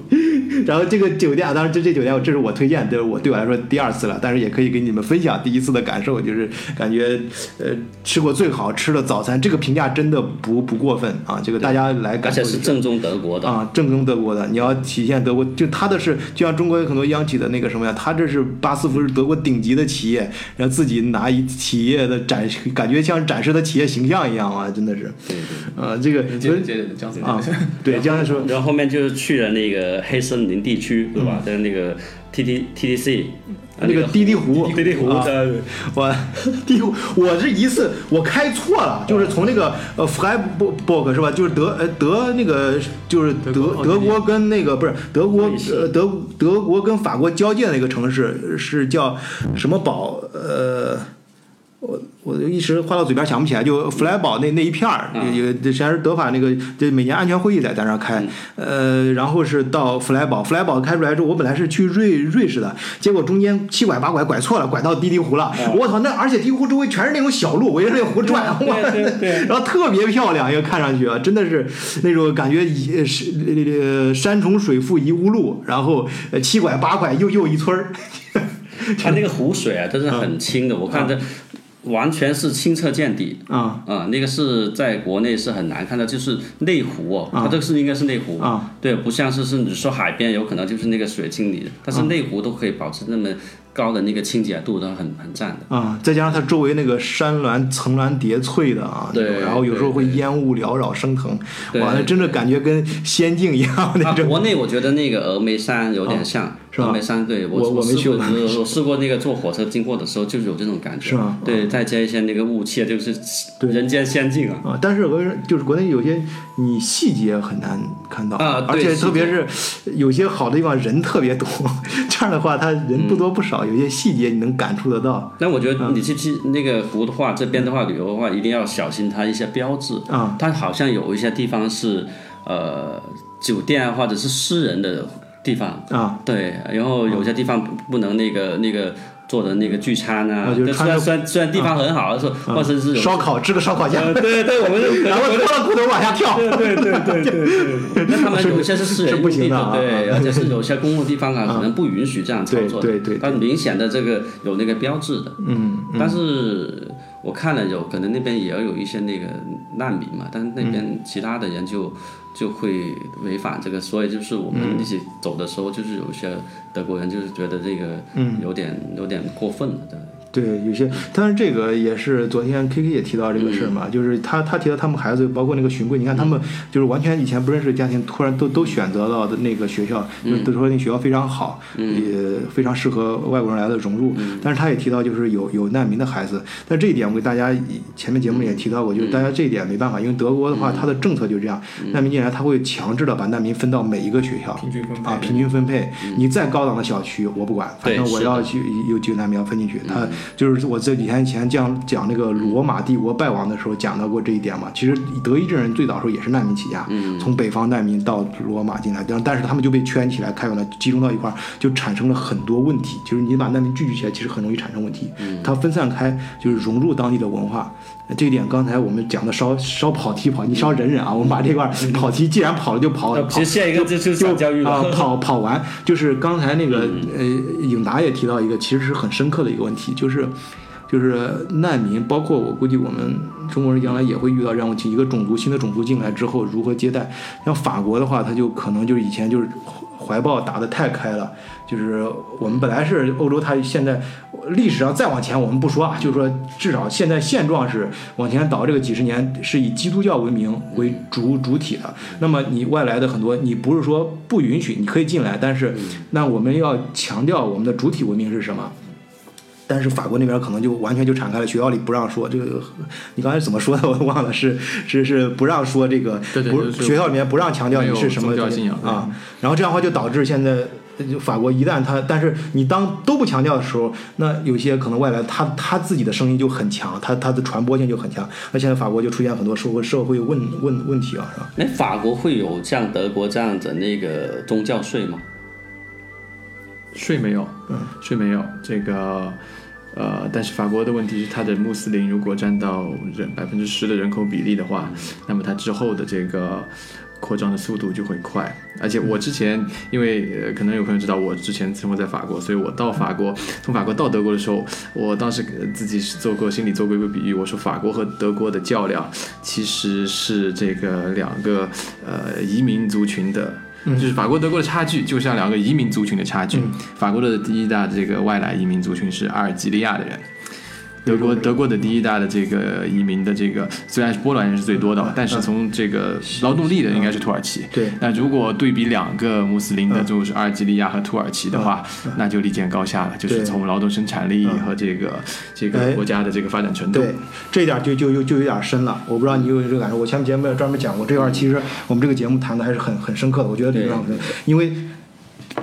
然后这个酒店，当然这这酒店这是我推荐，对我对我来说第二次了，但是也可以给你们分享第一次的感受，就是感觉呃吃过最好吃的。早餐这个评价真的不不过分啊！这个大家来感受。而且是正宗德国的啊，正宗德国的。你要体现德国，就他的是，就像中国有很多央企的那个什么呀，他这是巴斯夫是德国顶级的企业，然后自己拿一企业的展，感觉像展示的企业形象一样啊，真的是。对对。啊，这个接接着江啊，对江先说，然后后面就是去了那个黑森林地区，对吧？在那个 T T T T C。那个滴滴湖，滴滴湖，我 滴湖，我是一次我开错了，就是从那个呃 Freiburg 是吧？就是德呃德那个就是德德国跟那个不是德国呃德德国跟法国交界的那个城市是叫什么堡呃。我我就一时话到嘴边想不起来，就弗莱堡那那一片儿，有实际上是德法那个，就每年安全会议在在那儿开，呃，然后是到弗莱堡，弗莱堡开出来之后，我本来是去瑞瑞士的，结果中间七拐八拐拐错了，拐到滴滴湖了，我操，那而且滴滴湖周围全是那种小路，围着那湖转，然后特别漂亮，一个看上去啊，真的是那种感觉一是山重水复疑无路，然后七拐八拐又又一村儿，它那个湖水啊，它是很清的，我看这。完全是清澈见底啊啊！那个是在国内是很难看到，就是内湖哦，它这个是应该是内湖啊，对，不像是是你说海边有可能就是那个水清理的，但是内湖都可以保持那么。高的那个清洁度都很很赞的啊，再加上它周围那个山峦层峦叠翠的啊，对，然后有时候会烟雾缭绕升腾，哇，那真的感觉跟仙境一样那种。国内我觉得那个峨眉山有点像，峨眉山对我我没去过，我试过那个坐火车经过的时候就是有这种感觉，是吗？对，再加一些那个雾气，就是人间仙境啊。啊，但是我就是国内有些你细节很难看到啊，而且特别是有些好的地方人特别多，这样的话他人不多不少。有些细节你能感触得到，但我觉得你去去那个湖的话，这边的话旅游的话，一定要小心它一些标志啊。它好像有一些地方是呃酒店或者是私人的地方啊，对，然后有些地方不能那个那个。做的那个聚餐啊，虽然虽然虽然地方很好，说或者是烧烤，支个烧烤架，对对对，我们然后脱了裤头往下跳，对对对对对。那他们有些是私人用地的，对，而且是有些公共地方啊，可能不允许这样操作，对对对。但明显的这个有那个标志的，嗯，但是我看了有可能那边也要有一些那个难民嘛，但是那边其他的人就。就会违反这个，所以就是我们一起走的时候，就是有一些德国人就是觉得这个有点有点过分了，对。对，有些，但是这个也是昨天 K K 也提到这个事儿嘛，就是他他提到他们孩子，包括那个巡贵，你看他们就是完全以前不认识的家庭，突然都都选择到的那个学校，都说那学校非常好，也非常适合外国人来的融入。但是他也提到就是有有难民的孩子，但这一点我给大家前面节目也提到过，就是大家这一点没办法，因为德国的话，它的政策就这样，难民进来他会强制的把难民分到每一个学校，啊，平均分配。你再高档的小区我不管，反正我要去有几个难民要分进去，他。就是我这几天前讲讲那个罗马帝国败亡的时候讲到过这一点嘛。其实德意志人最早时候也是难民起家，从北方难民到罗马进来，但但是他们就被圈起来，开完了集中到一块儿，就产生了很多问题。就是你把难民聚集起来，其实很容易产生问题。它分散开，就是融入当地的文化。这一点刚才我们讲的稍稍跑题跑，你稍忍忍啊。我们把这块跑题，既然跑了就跑，其实下一个就是教育啊 跑跑完，就是刚才那个呃颖达也提到一个，其实是很深刻的一个问题，就是就是难民，包括我估计我们中国人将来也会遇到这样问题，一个种族新的种族进来之后如何接待。像法国的话，他就可能就是以前就是。怀抱打得太开了。就是我们本来是欧洲，它现在历史上再往前我们不说啊，就是说至少现在现状是往前倒这个几十年是以基督教文明为主主体的。那么你外来的很多，你不是说不允许，你可以进来，但是那我们要强调我们的主体文明是什么？但是法国那边可能就完全就敞开了，学校里不让说这个。你刚才怎么说的？我忘了，是是是不让说这个，不是学校里面不让强调你是什么教信仰啊。然后这样的话就导致现在。就法国一旦他，但是你当都不强调的时候，那有些可能外来他他自己的声音就很强，他他的传播性就很强。那现在法国就出现很多社会社会问问问题啊，是吧？那，法国会有像德国这样的那个宗教税吗？税没有，嗯，税没有这个。呃，但是法国的问题是，它的穆斯林如果占到人百分之十的人口比例的话，那么它之后的这个扩张的速度就会快。而且我之前，因为呃，可能有朋友知道，我之前生活在法国，所以我到法国，从法国到德国的时候，我当时呃自己是做过心里做过一个比喻，我说法国和德国的较量其实是这个两个呃移民族群的。就是法国、德国的差距，就像两个移民族群的差距。法国的第一大这个外来移民族群是阿尔及利亚的人，德国德国的第一大的这个移民的这个虽然是波兰人是最多的，但是从这个劳动力的应该是土耳其。对，那如果对比两个穆斯林的，就是阿尔及利亚和土耳其的话，那就立见高下了。就是从劳动生产力和这个这个哎国家的这个发展程度。对，这一点就就就就有点深了。我不知道你有没有这个感受。我前面节目也专门讲过这块，其实我们这个节目谈的还是很很深刻的。我觉得这个很深，因为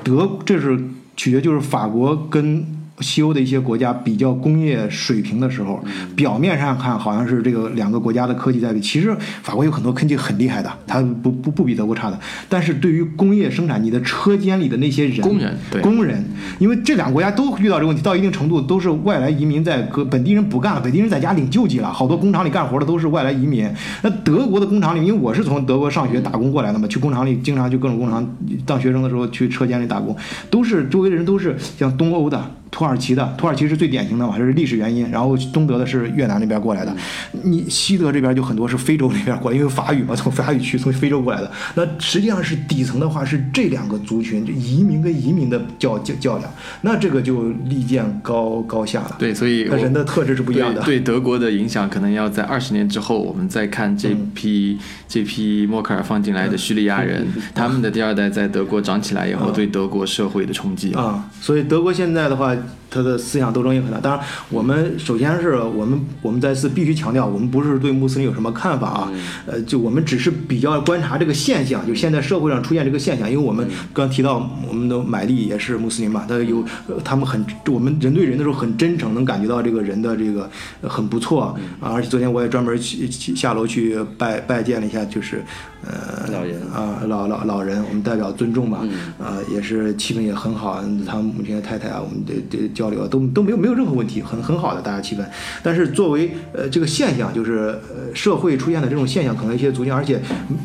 德这是取决就是法国跟。西欧的一些国家比较工业水平的时候，表面上看好像是这个两个国家的科技在比，其实法国有很多科技很厉害的，它不不不比德国差的。但是对于工业生产，你的车间里的那些人，工人对工人，因为这两个国家都遇到这个问题，到一定程度都是外来移民在搁本地人不干了，本地人在家领救济了，好多工厂里干活的都是外来移民。那德国的工厂里，因为我是从德国上学打工过来的嘛，去工厂里经常去各种工厂，当学生的时候去车间里打工，都是周围的人都是像东欧的。土耳其的，土耳其是最典型的嘛，这是历史原因。然后东德的是越南那边过来的，你西德这边就很多是非洲那边过来，因为法语嘛，从法语区从非洲过来的。那实际上是底层的话是这两个族群，就移民跟移民的较较较量，那这个就立见高高下了。对，所以那人的特质是不一样的。对对德国的影响，可能要在二十年之后，我们再看这批、这批默克尔放进来的叙利亚人，他们的第二代在德国长起来以后，对德国社会的冲击。啊，所以德国现在的话，años. 它的思想斗争也很大。当然，我们首先是我们我们再次必须强调，我们不是对穆斯林有什么看法啊，呃，就我们只是比较观察这个现象，就现在社会上出现这个现象。因为我们刚提到我们的买力也是穆斯林嘛，他有呃他们很我们人对人的时候很真诚，能感觉到这个人的这个呃很不错啊。而且昨天我也专门去去下楼去拜拜见了一下，就是呃老人。啊，老老老人，我们代表尊重嘛，啊，也是气氛也很好，他们母亲的太太啊，我们的的交流啊都都没有没有任何问题，很很好的大家气氛。但是作为呃这个现象，就是呃社会出现的这种现象，可能一些族群，而且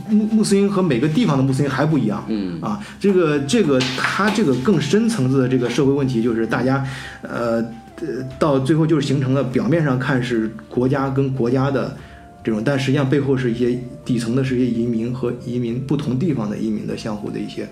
穆穆斯林和每个地方的穆斯林还不一样，嗯啊，这个这个他这个更深层次的这个社会问题，就是大家呃呃到最后就是形成了表面上看是国家跟国家的。这种，但实际上背后是一些底层的，是一些移民和移民不同地方的移民的相互的一些，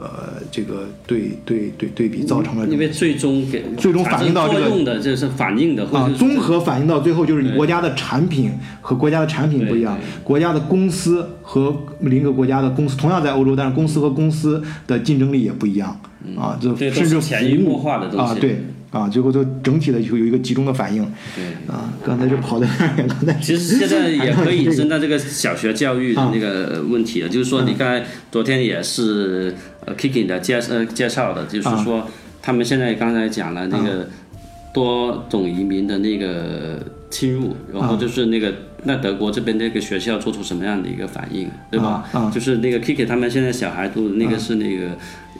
呃，这个对对对对比，造成了因为最终给最终反映到这个用的就是反映的，啊综合反映到最后就是你国家的产品和国家的产品不一样，国家的公司和另一个国家的公司同样在欧洲，但是公司和公司的竞争力也不一样啊，就这甚至潜移默化的东西啊，对啊，最后就整体的就有一个集中的反应对。啊。刚才就跑得有点远，刚才其实现在也可以引这个申到这个小学教育的那个问题了，就是说你刚才昨天也是呃 Kiki 的介呃介绍的，就是说他们现在刚才讲了那个多种移民的那个侵入，然后就是那个那德国这边那个学校做出什么样的一个反应，对吧？啊啊。就是那个 Kiki 他们现在小孩读的那个是那个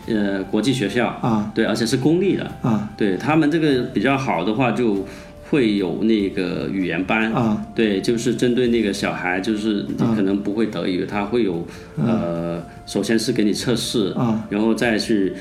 呃国际学校，啊。对，而且是公立的，啊。对他们这个比较好的话就。会有那个语言班。啊，对，就是针对那个小孩，就是你可能不会德语，他会有呃，首先是给你测试，啊。然后再去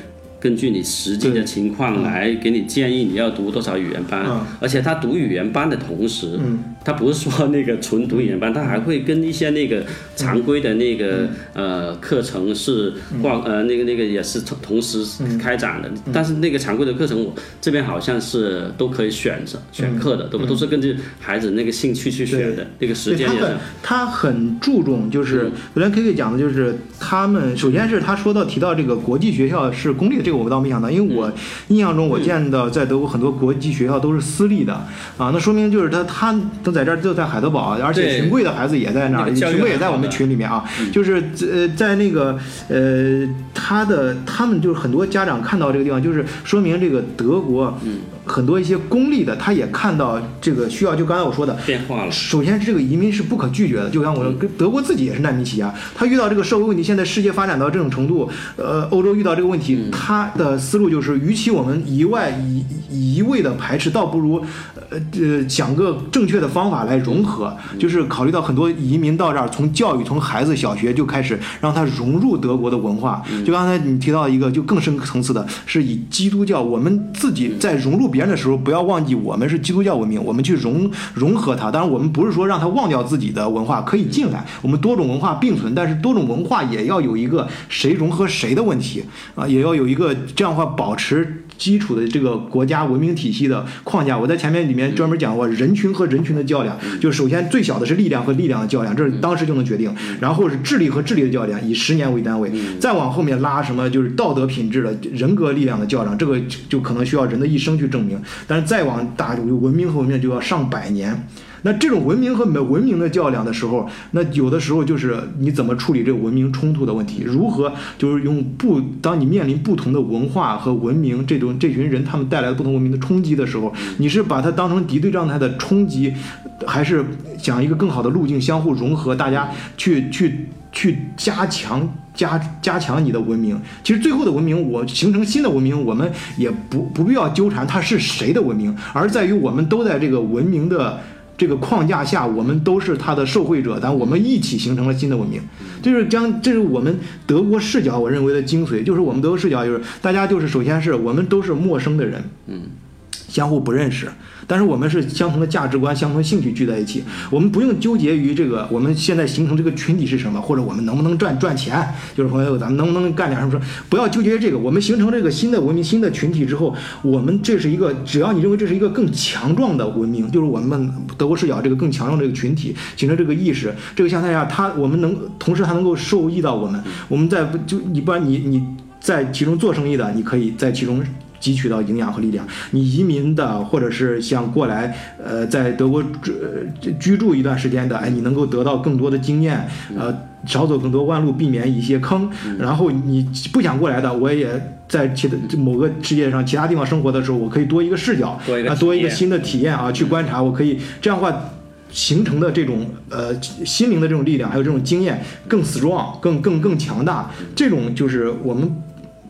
根据你实际的情况来给你建议你要读多少语言班，啊而且他读语言班的同时，他不是说那个纯读语言班，他还会跟一些那个常规的那个呃课程是挂呃那个那个也是同同时开展的，但是那个常规的课程我这边好像是都可以选择选课的，都都是根据孩子那个兴趣去选的，那个时间也是。他很注重，就是昨天 K K 讲的，就是他们首先是他说到提到这个国际学校是公立的，这个我倒没想到，因为我印象中我见到在德国很多国际学校都是私立的啊，那说明就是他他都在这儿就在海德堡，而且群贵的孩子也在那儿，群贵也在我们群里面啊，就是呃在那个呃他的他们就是很多家长看到这个地方，就是说明这个德国。很多一些公立的，他也看到这个需要，就刚才我说的变化了。首先是这个移民是不可拒绝的，就像我说，德国自己也是难民起家，他遇到这个社会问题，现在世界发展到这种程度，呃，欧洲遇到这个问题，他的思路就是，与其我们一外一一味的排斥，倒不如呃呃想个正确的方法来融合，就是考虑到很多移民到这儿，从教育从孩子小学就开始让他融入德国的文化。就刚才你提到一个就更深层次的，是以基督教，我们自己在融入。别人的时候，不要忘记我们是基督教文明，我们去融融合它。当然，我们不是说让它忘掉自己的文化，可以进来，我们多种文化并存，但是多种文化也要有一个谁融合谁的问题啊，也要有一个这样的话保持。基础的这个国家文明体系的框架，我在前面里面专门讲过，人群和人群的较量，就首先最小的是力量和力量的较量，这是当时就能决定，然后是智力和智力的较量，以十年为单位，再往后面拉什么就是道德品质的人格力量的较量，这个就可能需要人的一生去证但是再往大文明和文明就要上百年。那这种文明和没文明的较量的时候，那有的时候就是你怎么处理这个文明冲突的问题，如何就是用不当你面临不同的文化和文明这种这群人他们带来的不同文明的冲击的时候，你是把它当成敌对状态的冲击，还是想一个更好的路径相互融合，大家去去去加强加加强你的文明？其实最后的文明，我形成新的文明，我们也不不必要纠缠它是谁的文明，而在于我们都在这个文明的。这个框架下，我们都是他的受惠者，但我们一起形成了新的文明，就是将这是我们德国视角，我认为的精髓，就是我们德国视角就是大家就是首先是我们都是陌生的人，嗯，相互不认识。但是我们是相同的价值观、相同兴趣聚在一起，我们不用纠结于这个我们现在形成这个群体是什么，或者我们能不能赚赚钱，就是朋友咱们能不能干点什么事，不要纠结于这个。我们形成这个新的文明、新的群体之后，我们这是一个，只要你认为这是一个更强壮的文明，就是我们德国视角这个更强壮的这个群体形成这个意识，这个相态下，他我们能同时还能够受益到我们。我们在就你不然你你在其中做生意的，你可以在其中。汲取到营养和力量。你移民的，或者是想过来，呃，在德国居居住一段时间的，哎，你能够得到更多的经验，呃，少走更多弯路，避免一些坑。然后你不想过来的，我也在其他某个世界上其他地方生活的时候，我可以多一个视角，啊，多一个新的体验啊，去观察。我可以这样话形成的这种呃心灵的这种力量，还有这种经验更 strong，更更更强大。这种就是我们。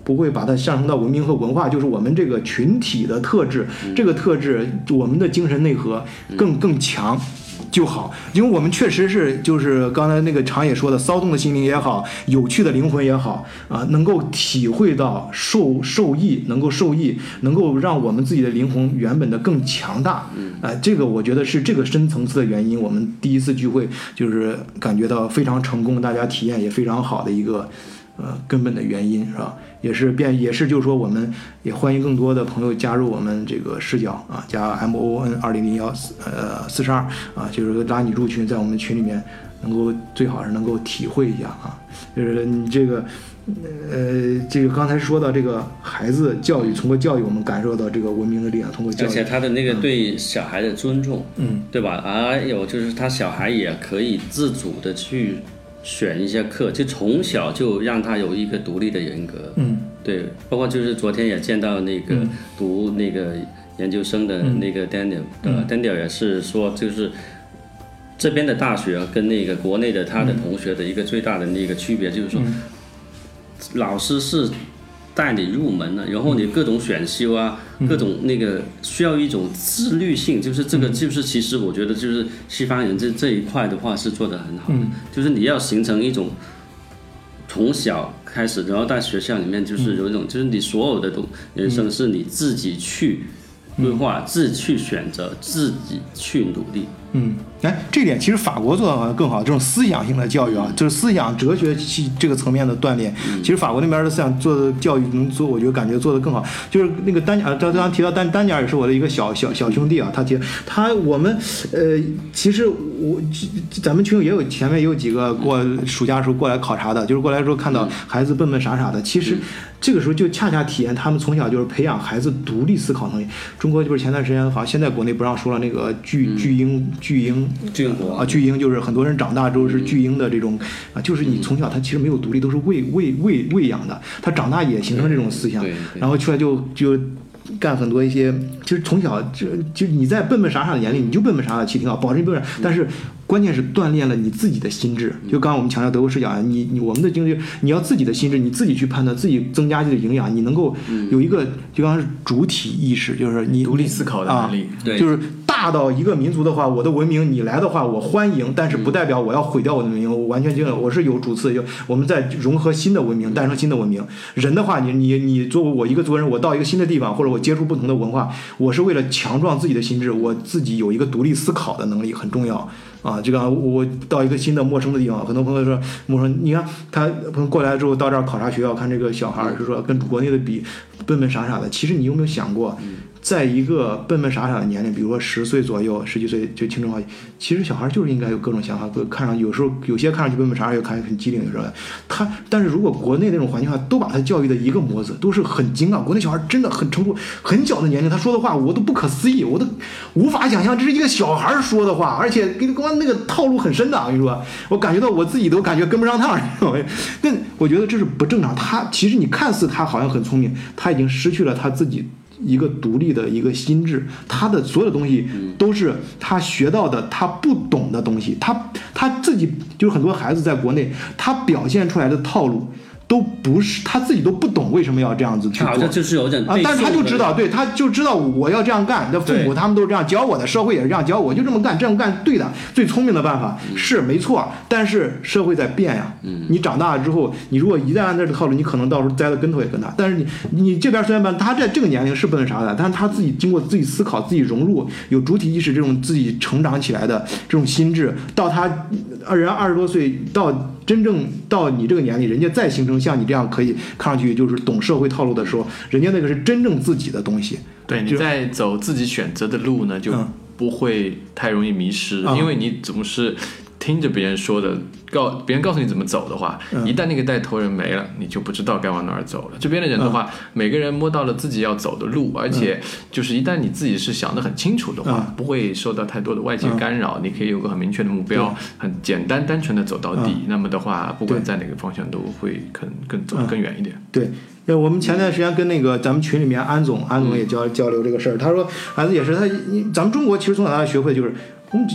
不会把它上升到文明和文化，就是我们这个群体的特质，这个特质，我们的精神内核更更强就好。因为我们确实是，就是刚才那个常也说的，骚动的心灵也好，有趣的灵魂也好，啊，能够体会到受受益，能够受益，能够让我们自己的灵魂原本的更强大。啊，这个我觉得是这个深层次的原因。我们第一次聚会就是感觉到非常成功，大家体验也非常好的一个。呃，根本的原因是吧？也是变，也是就是说，我们也欢迎更多的朋友加入我们这个视角啊，加 M O N 二零零幺四呃四十二啊，就是拉你入群，在我们群里面能够最好是能够体会一下啊，就是你这个呃，这个刚才说到这个孩子教育，通过教育我们感受到这个文明的力量，通过教育，而且他的那个对小孩的尊重，嗯，对吧？还有就是他小孩也可以自主的去。选一些课，就从小就让他有一个独立的人格。嗯，对，包括就是昨天也见到那个读那个研究生的那个 Daniel，呃，Daniel 也是说，就是这边的大学跟那个国内的他的同学的一个最大的那个区别，就是说，老师是。带你入门了，然后你各种选修啊，各种那个需要一种自律性，就是这个就是其实我觉得就是西方人这这一块的话是做得很好的，就是你要形成一种从小开始，然后在学校里面就是有一种就是你所有的东人生是你自己去规划、自去选择、自己去努力，嗯，哎，这点其实法国做的好像更好，这种思想性的教育啊，就是思想哲学系这个层面的锻炼。其实法国那边的思想做的教育能做，我觉得感觉做的更好。就是那个丹尼尔，刚刚提到丹丹尼尔也是我的一个小小小兄弟啊，他提他我们呃，其实我咱们群友也有前面也有几个过暑假的时候过来考察的，就是过来时候看到孩子笨笨傻傻的，其实。这个时候就恰恰体验他们从小就是培养孩子独立思考能力。中国就是前段时间好像现在国内不让说了，那个巨巨婴巨婴巨婴国啊，巨婴就是很多人长大之后是巨婴的这种啊，就是你从小他其实没有独立，都是喂喂喂喂养的，他长大也形成这种思想，然后出来就就。干很多一些，其实从小就就你在笨笨傻傻的眼里，你就笨笨傻傻，其实挺好，保持笨笨。但是关键是锻炼了你自己的心智。就刚刚我们强调德国视角，你你我们的经济，你要自己的心智，你自己去判断，自己增加自己的营养，你能够有一个就刚刚是主体意识，就是你独立思考的能力，对，就是。大到一个民族的话，我的文明你来的话，我欢迎，但是不代表我要毁掉我的文明。我完全就我是有主次，就我们在融合新的文明，诞生新的文明。人的话，你你你作为我一个族人，我到一个新的地方，或者我接触不同的文化，我是为了强壮自己的心智，我自己有一个独立思考的能力很重要啊。这个我到一个新的陌生的地方，很多朋友说陌生，你看他朋友过来之后到这儿考察学校，看这个小孩儿是说跟国内的比笨笨傻傻的，其实你有没有想过？在一个笨笨傻傻的年龄，比如说十岁左右、十几岁就青春期，其实小孩就是应该有各种想法，看上去有时候有些看上去笨笨傻傻，又看上去很机灵，有时候？他但是如果国内那种环境下都把他教育的一个模子，都是很精啊。国内小孩真的很成熟很小的年龄，他说的话我都不可思议，我都无法想象这是一个小孩说的话，而且跟光那个套路很深的。我跟你说，我感觉到我自己都感觉跟不上趟，那我觉得这是不正常。他其实你看似他好像很聪明，他已经失去了他自己。一个独立的一个心智，他的所有东西都是他学到的，他不懂的东西，他他自己就是很多孩子在国内，他表现出来的套路。都不是他自己都不懂为什么要这样子去做，就是有点啊，但是他就知道，对，他就知道我要这样干。那父母他们都是这样教我的，社会也是这样教我，就这么干，这样干对的，最聪明的办法是没错。但是社会在变呀，你长大了之后，你如果一旦按这个套路，你可能到时候栽的跟头也更大。但是你你这边虽然办，他在这个年龄是不能啥的，但是他自己经过自己思考、自己融入、有主体意识这种自己成长起来的这种心智，到他二人二十多岁到。真正到你这个年龄，人家再形成像你这样可以看上去就是懂社会套路的时候，人家那个是真正自己的东西。对，你在走自己选择的路呢，就不会太容易迷失，因为你总是。听着别人说的，告别人告诉你怎么走的话，一旦那个带头人没了，你就不知道该往哪儿走了。这边的人的话，每个人摸到了自己要走的路，而且就是一旦你自己是想得很清楚的话，不会受到太多的外界干扰，你可以有个很明确的目标，很简单单纯的走到底。那么的话，不管在哪个方向，都会可能更走得更远一点。对，呃，我们前段时间跟那个咱们群里面安总，安总也交交流这个事儿，他说孩子也是他，咱们中国其实从小到大学会就是我们。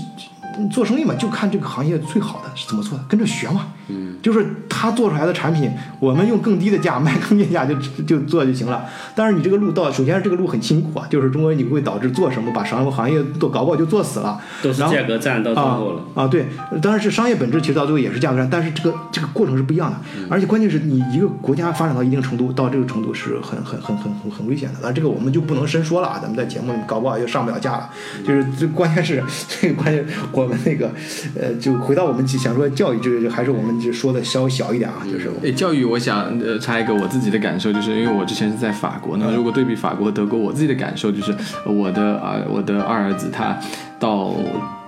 做生意嘛，就看这个行业最好的是怎么做的，跟着学嘛。嗯，就是他做出来的产品，我们用更低的价卖更低价就就做就行了。但是你这个路到，首先是这个路很辛苦啊，就是中国你会导致做什么把商行业都搞不好就做死了。都是价格战到最后了。啊，对，当然是商业本质，其实到最后也是价格战，但是这个这个过程是不一样的。而且关键是你一个国家发展到一定程度，到这个程度是很很很很很很危险的。那这个我们就不能深说了啊，咱们在节目里搞不好又上不了架了。就是这关键是 这个关键，我们那个呃，就回到我们想说教育这个，还是我们就说的稍微。小一点啊，就是诶，教育，我想呃插一个我自己的感受，就是因为我之前是在法国，那如果对比法国、德国，我自己的感受就是我的啊，我的二儿子他到。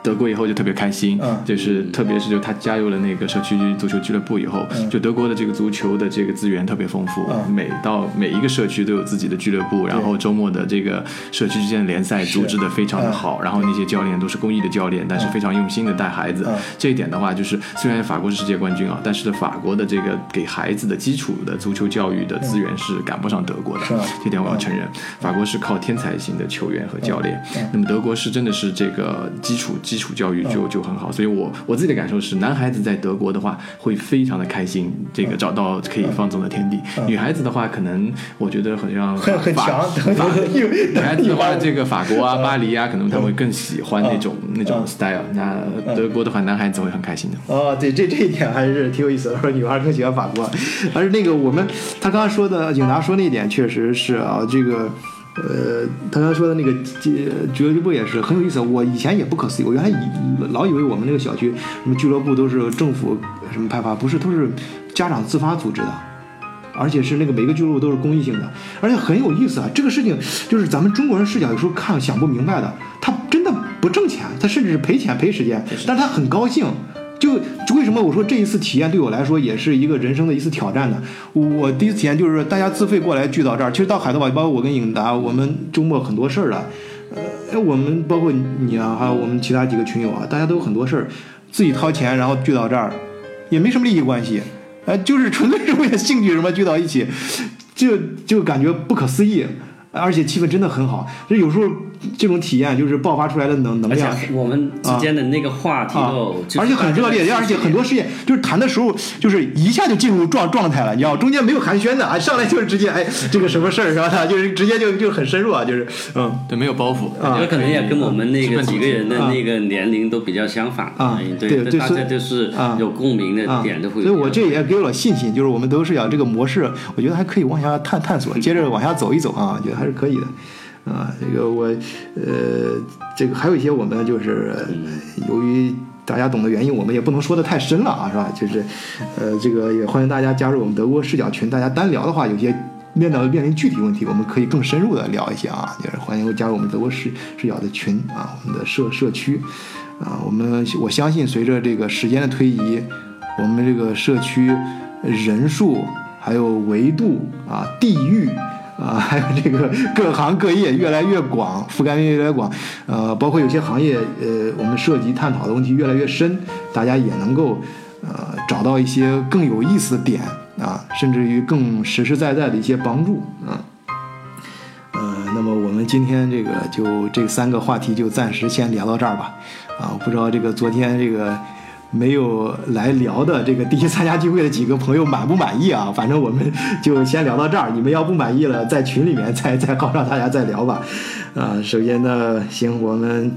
德国以后就特别开心，就是特别是就他加入了那个社区足球俱乐部以后，就德国的这个足球的这个资源特别丰富，每到每一个社区都有自己的俱乐部，然后周末的这个社区之间的联赛组织的非常的好，然后那些教练都是公益的教练，但是非常用心的带孩子。这一点的话，就是虽然法国是世界冠军啊，但是法国的这个给孩子的基础的足球教育的资源是赶不上德国的，这点我要承认。法国是靠天才型的球员和教练，那么德国是真的是这个基础。基础教育就就很好，所以我我自己的感受是，男孩子在德国的话会非常的开心，这个找到可以放纵的天地。女孩子的话，可能我觉得好像很很强。女孩子的话，这个法国啊、巴黎啊，可能他会更喜欢那种那种 style。那德国的话，男孩子会很开心的。哦，对，这这一点还是挺有意思的。说女孩更喜欢法国，而那个我们他刚刚说的，警察说那一点确实是啊，这个。呃，他刚才说的那个俱俱乐部也是很有意思。我以前也不可思议，我原来以老以为我们那个小区什么俱乐部都是政府什么派发，不是，都是家长自发组织的，而且是那个每个俱乐部都是公益性的，而且很有意思啊。这个事情就是咱们中国人视角有时候看想不明白的，他真的不挣钱，他甚至是赔钱赔时间，但是他很高兴。就为什么我说这一次体验对我来说也是一个人生的一次挑战呢？我第一次体验就是大家自费过来聚到这儿，其实到海德堡，包括我跟颖达，我们周末很多事儿了。呃，我们包括你啊，还有我们其他几个群友啊，大家都有很多事儿，自己掏钱然后聚到这儿，也没什么利益关系，哎，就是纯粹是为了兴趣什么聚到一起，就就感觉不可思议，而且气氛真的很好。就有时候。这种体验就是爆发出来的能能量，我们之间的那个话题都，而且很热烈，而且很多事情就是谈的时候，就是一下就进入状状态了，你知道，中间没有寒暄的啊，上来就是直接哎，这个什么事儿是吧？就是直接就就很深入啊，就是嗯，对，没有包袱，有可能也跟我们那个几个人的那个年龄都比较相反啊，对对，大家就是有共鸣的点都会，所以我这也给我了信心，就是我们都是要这个模式，我觉得还可以往下探探索，接着往下走一走啊，我觉得还是可以的。啊，这个我，呃，这个还有一些我们就是由于大家懂的原因，我们也不能说的太深了啊，是吧？就是，呃，这个也欢迎大家加入我们德国视角群。大家单聊的话，有些面到面临具体问题，我们可以更深入的聊一些啊。就是欢迎加入我们德国视视角的群啊，我们的社社区啊。我们我相信，随着这个时间的推移，我们这个社区人数还有维度啊，地域。啊，还有这个各行各业越来越广，覆盖面越来越广，呃，包括有些行业，呃，我们涉及探讨的问题越来越深，大家也能够，呃，找到一些更有意思的点啊，甚至于更实实在在的一些帮助啊，呃，那么我们今天这个就这三个话题就暂时先聊到这儿吧，啊，不知道这个昨天这个。没有来聊的这个第一参加聚会的几个朋友满不满意啊？反正我们就先聊到这儿。你们要不满意了，在群里面再再告诉大家再聊吧。啊，首先呢，行，我们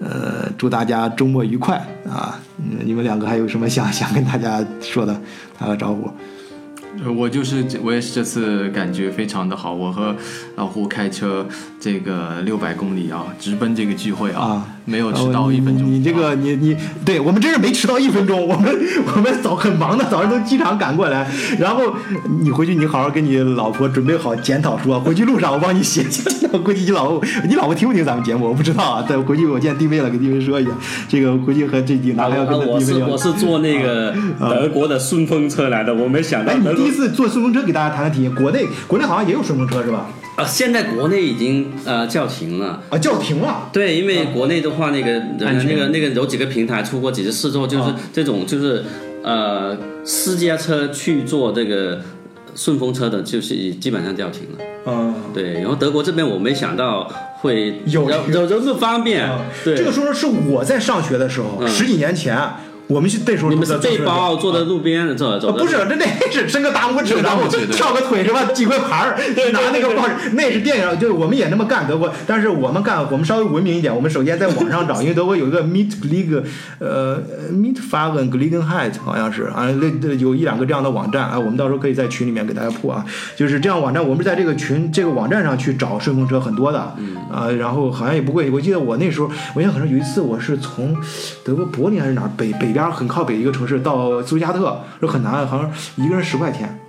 呃祝大家周末愉快啊！你们两个还有什么想想跟大家说的，打个招呼。我就是我也是这次感觉非常的好，我和老胡开车这个六百公里啊，直奔这个聚会啊，没有迟到一分钟。你这个你你对我们真是没迟到一分钟，我们我们早很忙的，早上从机场赶过来，然后你回去你好好跟你老婆准备好检讨书，回去路上我帮你写。估计你老婆你老婆听不听咱们节目我不知道啊，对回去我见弟妹了，跟弟妹说一下，这个回去和这弟哪还要跟弟妹。我是我是坐那个德国的顺风车来的，我没想到。第一次坐顺风车，给大家谈谈体验。国内国内好像也有顺风车是吧？啊，现在国内已经呃叫停了。啊，叫停了。对，因为国内的话，那个那个那个有几个平台出过几次事之后，就是这种就是呃私家车去做这个顺风车的，就是基本上叫停了。嗯。对，然后德国这边我没想到会有有这么方便。对，这个说是我在上学的时候，十几年前。我们是那时候你们是背包坐在路边走走，不是，那那是伸个大拇指，然后跳个腿是吧？几块牌儿，拿那个报纸，那是电影，就是我们也那么干德国，但是我们干，我们稍微文明一点，我们首先在网上找，因为德国有一个 Meet League，呃，Meet Fagen Gelegenheit 好像是啊，那那有一两个这样的网站啊，我们到时候可以在群里面给大家铺啊，就是这样网站，我们在这个群这个网站上去找顺风车很多的，啊，然后好像也不贵，我记得我那时候，我印象很深，有一次我是从德国柏林还是哪儿北北边。很靠北一个城市，到苏加特是很难，好像一个人十块钱。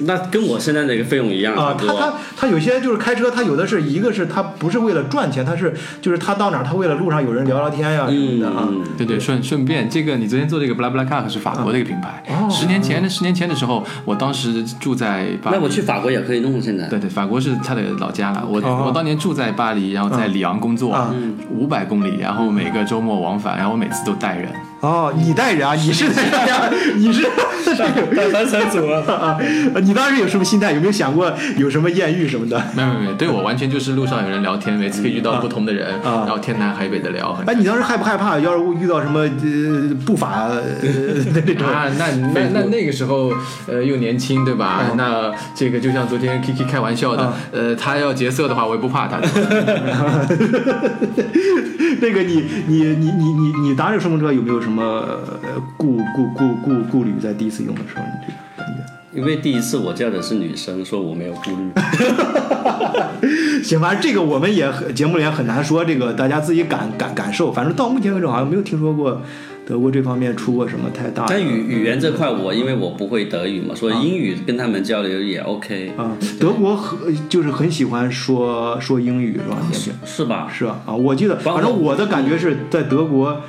那跟我现在那个费用一样啊。他他他有些就是开车，他有的是一个是他不是为了赚钱，他是就是他到哪儿他为了路上有人聊聊天呀什么的啊。对对，顺顺便这个你昨天做这个 BlaBlaCar 是法国的一个品牌。十年前的十年前的时候，我当时住在巴黎。那我去法国也可以弄现在。对对，法国是他的老家了。我我当年住在巴黎，然后在里昂工作，五百公里，然后每个周末往返，然后我每次都带人。哦，你带人啊？你是？你是带三三组啊？你当时有什么心态？有没有想过有什么艳遇什么的？没有没有，对我完全就是路上有人聊天，每次可以遇到不同的人，然后天南海北的聊。哎，你当时害不害怕？要是遇到什么呃不法那种啊？那那那那个时候呃又年轻对吧？那这个就像昨天 Kiki 开玩笑的，呃，他要劫色的话，我也不怕他。那个你你你你你你搭这个顺风车有没有什么？什么顾顾顾顾顾虑在第一次用的时候，你觉得？因为第一次我叫的是女生，说我没有顾虑。行，反正这个我们也节目里也很难说，这个大家自己感感感受。反正到目前为止好像没有听说过德国这方面出过什么太大的。在语语言这块，我因为我不会德语嘛，所以英语跟他们交流也 OK。啊，德国很就是很喜欢说说英语是吧？是是吧？是吧？啊，我记得，反正我的感觉是在德国。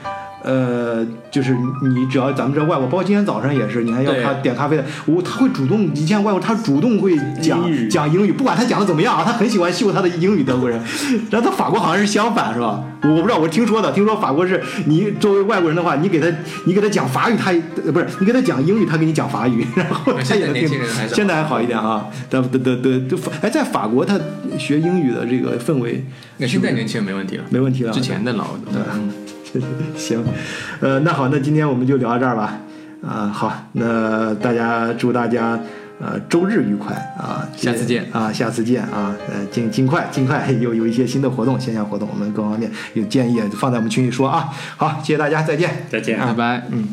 呃，就是你只要咱们这外国，包括今天早上也是，你还要他点咖啡的，我他会主动，你像外国他主动会讲讲英语，不管他讲的怎么样啊，他很喜欢秀他的英语。德国人，然后他法国好像是相反，是吧？我不知道，我听说的，听说法国是你作为外国人的话，你给他你给他讲法语，他不是你给他讲英语，他给你讲法语，然后他也能听。现在还好一点啊，对对对对，就哎，在法国他学英语的这个氛围，那现在年轻人没问题了，没问题了。之前的老嗯。行，呃，那好，那今天我们就聊到这儿吧。啊，好，那大家祝大家呃周日愉快啊，下次见啊，下次见啊，呃，尽尽快尽快有有一些新的活动，线下活动，我们各方面有建议放在我们群里说啊。好，谢谢大家，再见，再见，拜拜，嗯。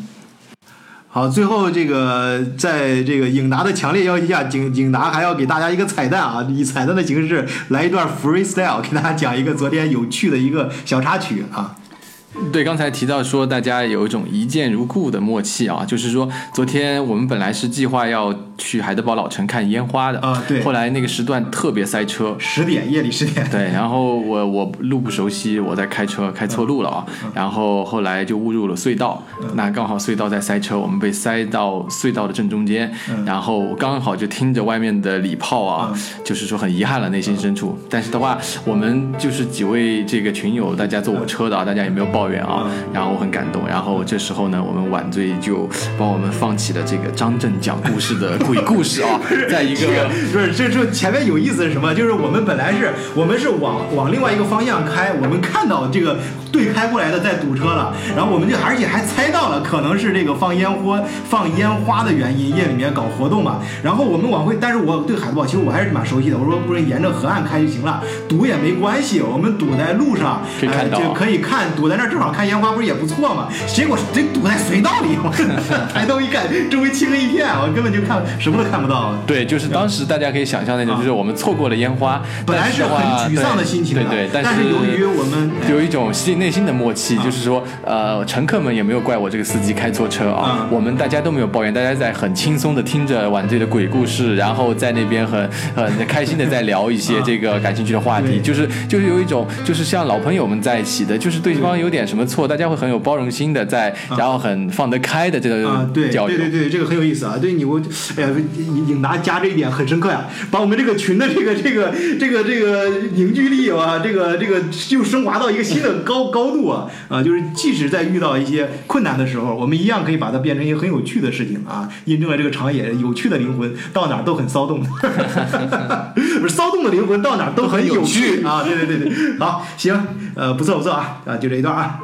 好，最后这个在这个影达的强烈要求下，影影达还要给大家一个彩蛋啊，以彩蛋的形式来一段 freestyle，给大家讲一个昨天有趣的一个小插曲啊。对，刚才提到说大家有一种一见如故的默契啊，就是说昨天我们本来是计划要去海德堡老城看烟花的啊，对，后来那个时段特别塞车，十点夜里十点，对，然后我我路不熟悉，我在开车开错路了啊，然后后来就误入了隧道，那刚好隧道在塞车，我们被塞到隧道的正中间，然后刚好就听着外面的礼炮啊，就是说很遗憾了内心深处，但是的话我们就是几位这个群友，大家坐我车的啊，大家也没有抱怨。啊，然后我很感动，然后这时候呢，我们晚醉就帮我们放起了这个张震讲故事的鬼故事啊，在一个不是这这前面有意思是什么？就是我们本来是我们是往往另外一个方向开，我们看到这个对开过来的在堵车了，然后我们就而且还猜到了可能是这个放烟花放烟花的原因，夜里面搞活动嘛。然后我们往回，但是我对海德堡其实我还是蛮熟悉的，我说不是沿着河岸开就行了，堵也没关系，我们堵在路上就可以看，堵在那正好。看烟花不是也不错嘛？结果这堵在隧道里，我 抬头一看，周围漆黑一片，我根本就看什么都看不到。对，就是当时大家可以想象那种，就是我们错过了烟花，本来是很沮丧的心情，对对。但是由于我们有一种心内心的默契，就是说，呃，乘客们也没有怪我这个司机开错车啊，我们大家都没有抱怨，大家在很轻松的听着晚醉的鬼故事，然后在那边很很开心的在聊一些这个感兴趣的话题，就是就是有一种就是像老朋友们在一起的，就是对方有点什么。错，大家会很有包容心的，在然后很放得开的这个交流，对对对，这个很有意思啊。对你我，哎呀，颖达加这一点很深刻呀，把我们这个群的这个这个这个这个凝聚力啊，这个这个又升华到一个新的高高度啊啊！就是即使在遇到一些困难的时候，我们一样可以把它变成一个很有趣的事情啊，印证了这个长野有趣的灵魂到哪都很骚动，不是骚动的灵魂到哪都很有趣啊！对对对对，好，行，呃，不错不错啊啊，就这一段啊。